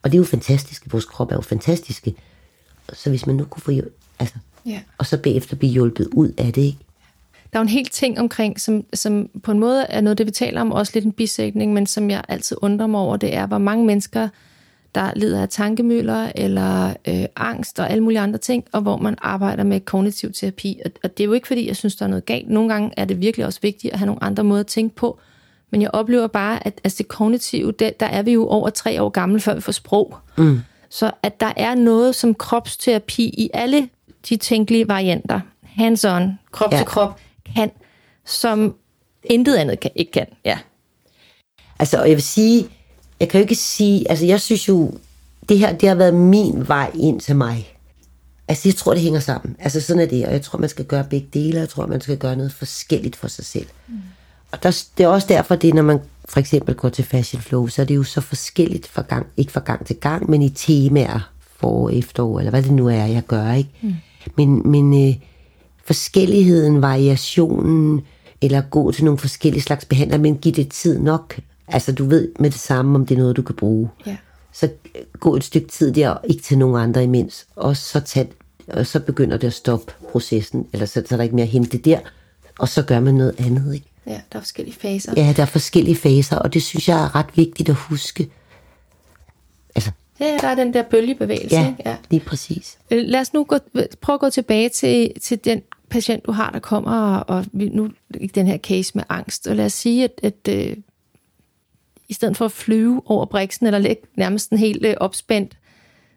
Og det er jo fantastisk. Vores krop er jo fantastiske. Så hvis man nu kunne få altså, ja. og så bagefter blive hjulpet ud af det, ikke? Der er jo en helt ting omkring, som, som på en måde er noget, det vi taler om, også lidt en bisætning, men som jeg altid undrer mig over, det er, hvor mange mennesker, der lider af tankemøller eller øh, angst og alle mulige andre ting, og hvor man arbejder med kognitiv terapi. Og, og det er jo ikke, fordi jeg synes, der er noget galt. Nogle gange er det virkelig også vigtigt at have nogle andre måder at tænke på. Men jeg oplever bare, at altså det kognitive, det, der er vi jo over tre år gamle, før vi får sprog. Mm. Så at der er noget som kropsterapi i alle de tænkelige varianter, hands-on, krop ja. til krop, kan, som intet andet kan, ikke kan. Ja. Altså, og jeg vil sige, jeg kan jo ikke sige, altså jeg synes jo, det her, det har været min vej ind til mig. Altså jeg tror, det hænger sammen. Altså sådan er det, og jeg tror, man skal gøre begge dele, jeg tror, man skal gøre noget forskelligt for sig selv. Mm. Og der, det er også derfor, det når man for eksempel går til Fashion Flow, så er det jo så forskelligt fra gang, ikke fra gang til gang, men i temaer for efterår, eller hvad det nu er, jeg gør, ikke? Mm. Men, men øh, forskelligheden, variationen, eller gå til nogle forskellige slags behandlere, men giv det tid nok. Altså du ved med det samme, om det er noget, du kan bruge. Ja. Så gå et stykke tid der, og ikke til nogen andre imens. Og så, tag, og så begynder det at stoppe processen, eller så, så er der ikke mere at hente der, og så gør man noget andet. Ikke? Ja, der er forskellige faser. Ja, der er forskellige faser, og det synes jeg er ret vigtigt at huske. Altså, Ja, der er den der bølgebevægelse. Ja, ikke? ja. lige præcis. Øh, lad os nu gå, prøve at gå tilbage til, til den patient, du har, der kommer, og, og nu i den her case med angst. Og lad os sige, at, at øh, i stedet for at flyve over briksen, eller lægge nærmest en helt øh, opspændt,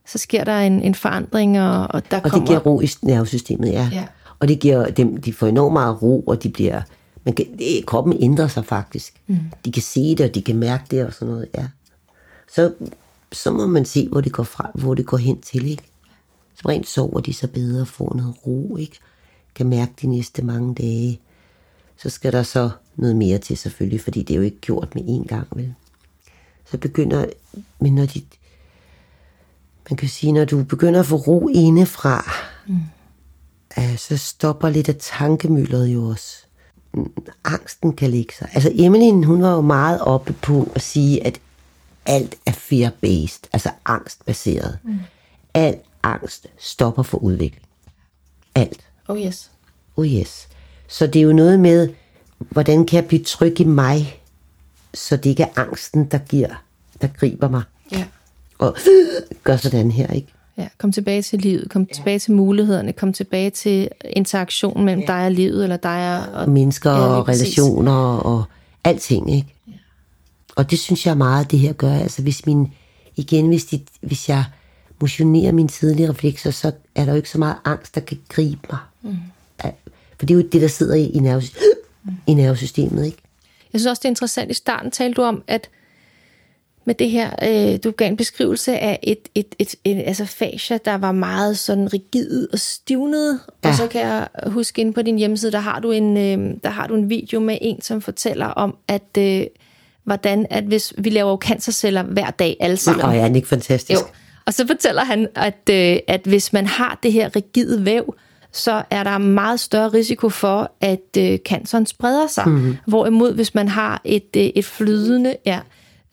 så sker der en, en forandring, og, og der og kommer... det giver ro i nervesystemet, ja. ja. Og det giver dem, de får enormt meget ro, og de bliver... Det, kroppen ændrer sig faktisk. Mm. De kan se det, og de kan mærke det, og sådan noget, ja. Så, så må man se, hvor det går fra, hvor det går hen til, ikke? Så rent sover de så bedre, får noget ro, ikke? Kan mærke de næste mange dage. Så skal der så noget mere til selvfølgelig, fordi det er jo ikke gjort med én gang, vel? så begynder, men når de, man kan sige, når du begynder at få ro indefra, mm. så stopper lidt af tankemølleret jo også. Angsten kan ligge sig. Altså Emmeline, hun var jo meget oppe på at sige, at alt er fear-based, altså angstbaseret. Mm. Al angst stopper for udvikling. Alt. Oh yes. Oh yes. Så det er jo noget med, hvordan kan jeg blive tryg i mig, så det ikke er angsten, der giver, der griber mig. Ja. Og gør sådan her, ikke? Ja, kom tilbage til livet, kom ja. tilbage til mulighederne, kom tilbage til interaktionen mellem ja. dig og livet, eller dig og... Mennesker Ja, og relationer og alting, ikke? Ja. Og det synes jeg meget, det her gør. Altså hvis min, igen, hvis, de, hvis jeg motionerer mine tidlige reflekser, så er der jo ikke så meget angst, der kan gribe mig. Mm. For det er jo det, der sidder i, i, nerves, i nervesystemet, ikke? Jeg synes også, det er interessant. I starten talte du om, at med det her, øh, du gav en beskrivelse af et, et, et, et altså fascia, der var meget sådan rigid og stivnet. Ja. Og Ja. så kan jeg huske inde på din hjemmeside, der har du en, øh, der har du en video med en, som fortæller om, at øh, hvordan, at hvis vi laver jo cancerceller hver dag alle sammen. Og er den ikke fantastisk? Jo. Og så fortæller han, at, øh, at hvis man har det her rigide væv, så er der meget større risiko for, at øh, canceren spreder sig. Mm-hmm. Hvorimod, hvis man har et, øh, et flydende ja,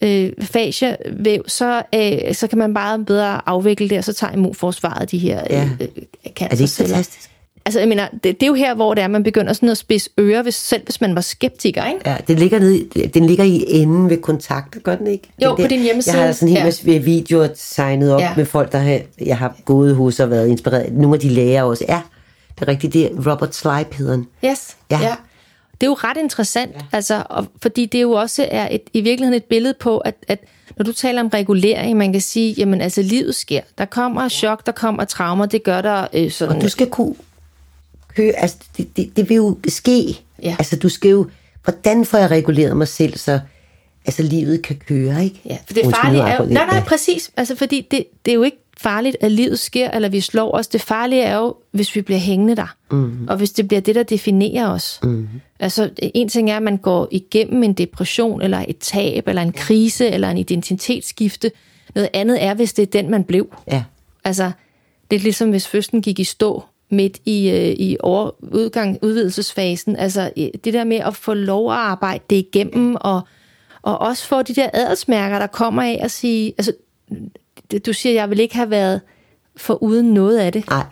øh, fasciavæv, så, øh, så kan man bare bedre afvikle det, og så tager immunforsvaret de her Ja. øh, øh, Er det ikke cancerceller. fantastisk? Altså, jeg mener, det, det er jo her, hvor det er, man begynder sådan at spidse ører, hvis, selv hvis man var skeptiker, ikke? Ja, den ligger, nede, den ligger i enden ved kontakt, gør den ikke? Jo, Den på din hjemmeside. Jeg har sådan en hel masse ja. videoer signet op Ja. med folk, der har, jeg har gået hos og været inspireret. Nogle af de læger også. Ja, det er rigtigt. Det er Robert Slipe hedder. Yes. Ja. ja. Det er jo ret interessant, ja. altså, og, fordi det jo også er et, i virkeligheden et billede på, at, at når du taler om regulering, man kan sige, jamen altså livet sker. Der kommer chok, der kommer traumer, det gør der øh, sådan... Og du skal kunne køre, altså det, det, det vil jo ske. Ja. Altså du skal jo, hvordan får jeg reguleret mig selv, så altså livet kan køre, ikke? Ja, for det farlige er jo... Nej, nej, Ja. præcis. Altså, fordi det, det er jo ikke farligt, at livet sker, eller vi slår os. Det farlige er jo, hvis vi bliver hængende der. Mm-hmm. Og hvis det bliver det, der definerer os. Mm-hmm. Altså, en ting er, at man går igennem en depression, eller et tab, eller en krise, eller en identitetsskifte. Noget andet er, hvis det er den, man blev. Ja. Altså, det er ligesom, hvis fødslen gik i stå midt i, øh, i over, udgang, udvidelsesfasen. Altså, det der med at få lov at arbejde det igennem, og, og også få de der adelsmærker, der kommer af at sige, altså, du siger, jeg vil ikke have været for uden noget af det. Nej.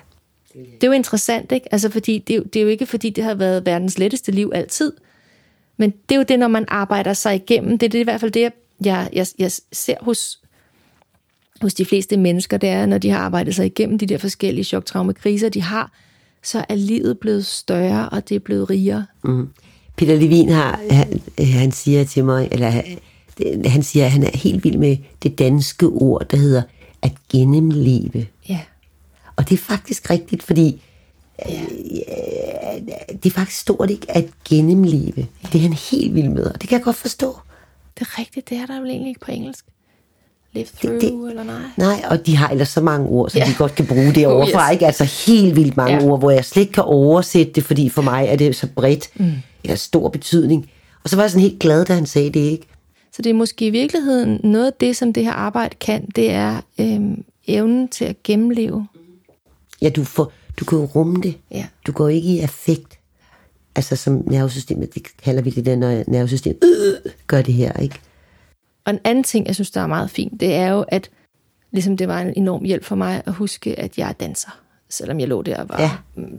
Det er jo interessant, ikke? Altså, fordi det, er jo- det er jo ikke, fordi det har været verdens letteste liv altid. Men det er jo det, når man arbejder sig igennem. Det er det, i hvert fald det, jeg, jeg, jeg ser hos, hos de fleste mennesker, det er, når de har arbejdet sig igennem de der forskellige choktraumekriser, de har, så er livet blevet større, og det er blevet rigere. Peter Levin har, han, han siger til mig, eller han- det- siger, at han er helt vild med det danske ord, der hedder at gennemleve. Ja. Og det er faktisk rigtigt, fordi ja. øh, det er faktisk stort ikke at gennemleve. Det er han helt vild med, og det kan jeg godt forstå. Det er rigtigt, det er der vel egentlig ikke på engelsk. Live through, det- eller nej? Nej, og de har ellers så mange ord, så Ja. ja. de godt kan bruge det Oh, overfra, yes. ikke? Altså helt vildt mange Ja. ja. ord, hvor jeg slet ikke kan oversætte det, fordi for mig er det så bredt, mm. eller stor betydning. Og så var jeg sådan helt glad, da han sagde det, ikke? Så det er måske i virkeligheden noget af det, som det her arbejde kan, det er øhm, evnen til at gennemleve. Ja, du, får, du kan jo rumme det. Ja. Du går ikke i affekt. Altså som nervesystemet, det kalder vi det der, når nervesystemet øh, gør det her, ikke? Og en anden ting, jeg synes, der er meget fint, det er jo, at ligesom det var en enorm hjælp for mig at huske, at jeg er danser. Selvom jeg lå der og var Ja.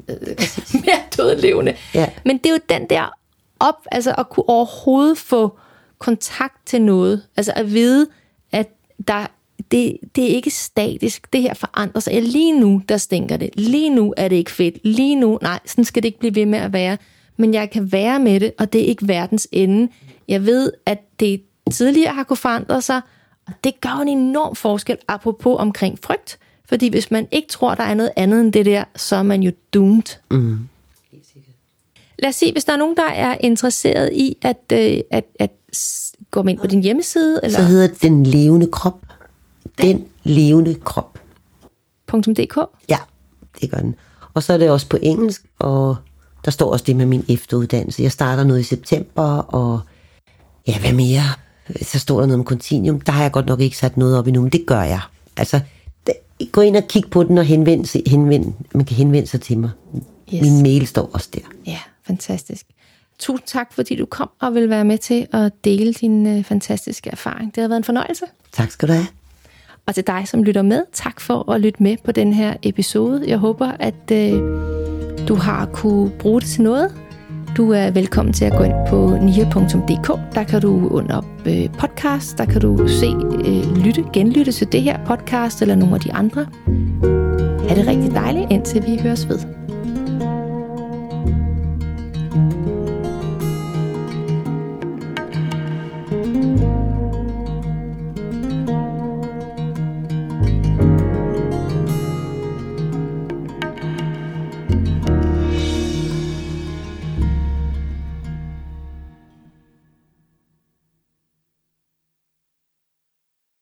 øh, præcis, mere dødlevende. Ja. Men det er jo den der op, altså at kunne overhovedet få kontakt til noget. Altså at vide, at der, det, det er ikke statisk. Det her forandrer sig. Ja, Lige nu, der stinker det. Lige nu er det ikke fedt. Lige nu, nej, sådan skal det ikke blive ved med at være. Men jeg kan være med det, og det er ikke verdens ende. Jeg ved, at det tidligere har kunne forandre sig, og det gør en enorm forskel, apropos omkring frygt. Fordi hvis man ikke tror, der er noget andet end det der, så er man jo doomed. Mm. Lad os sige, hvis der er nogen, der er interesseret i at, øh, at, at s- gå ind på din hjemmeside, eller Så hedder det den levende krop. Den levende krop. .dk. Ja, det gør den. Og så er det også på engelsk, og der står også det med min efteruddannelse. Jeg starter noget i september, og ja, hvad mere? Så står der noget om Continuum. Der har jeg godt nok ikke sat noget op endnu, men det gør jeg. Altså, gå ind og kig på den og henvend, henvend, man kan henvende sig til mig. Yes. Min mail står også der. Ja, fantastisk. Tusind tak, fordi du kom og vil være med til at dele din øh, fantastiske erfaring. Det har været en fornøjelse. Tak skal du have. Og til dig, som lytter med, tak for at lytte med på den her episode. Jeg håber, at øh, du har kunne bruge det til noget. Du er velkommen til at gå ind på nia.dk. Der kan du under øh, podcast, der kan du se, øh, lytte, genlytte til det her podcast eller nogle af de andre. Er det rigtig dejligt, indtil vi høres ved.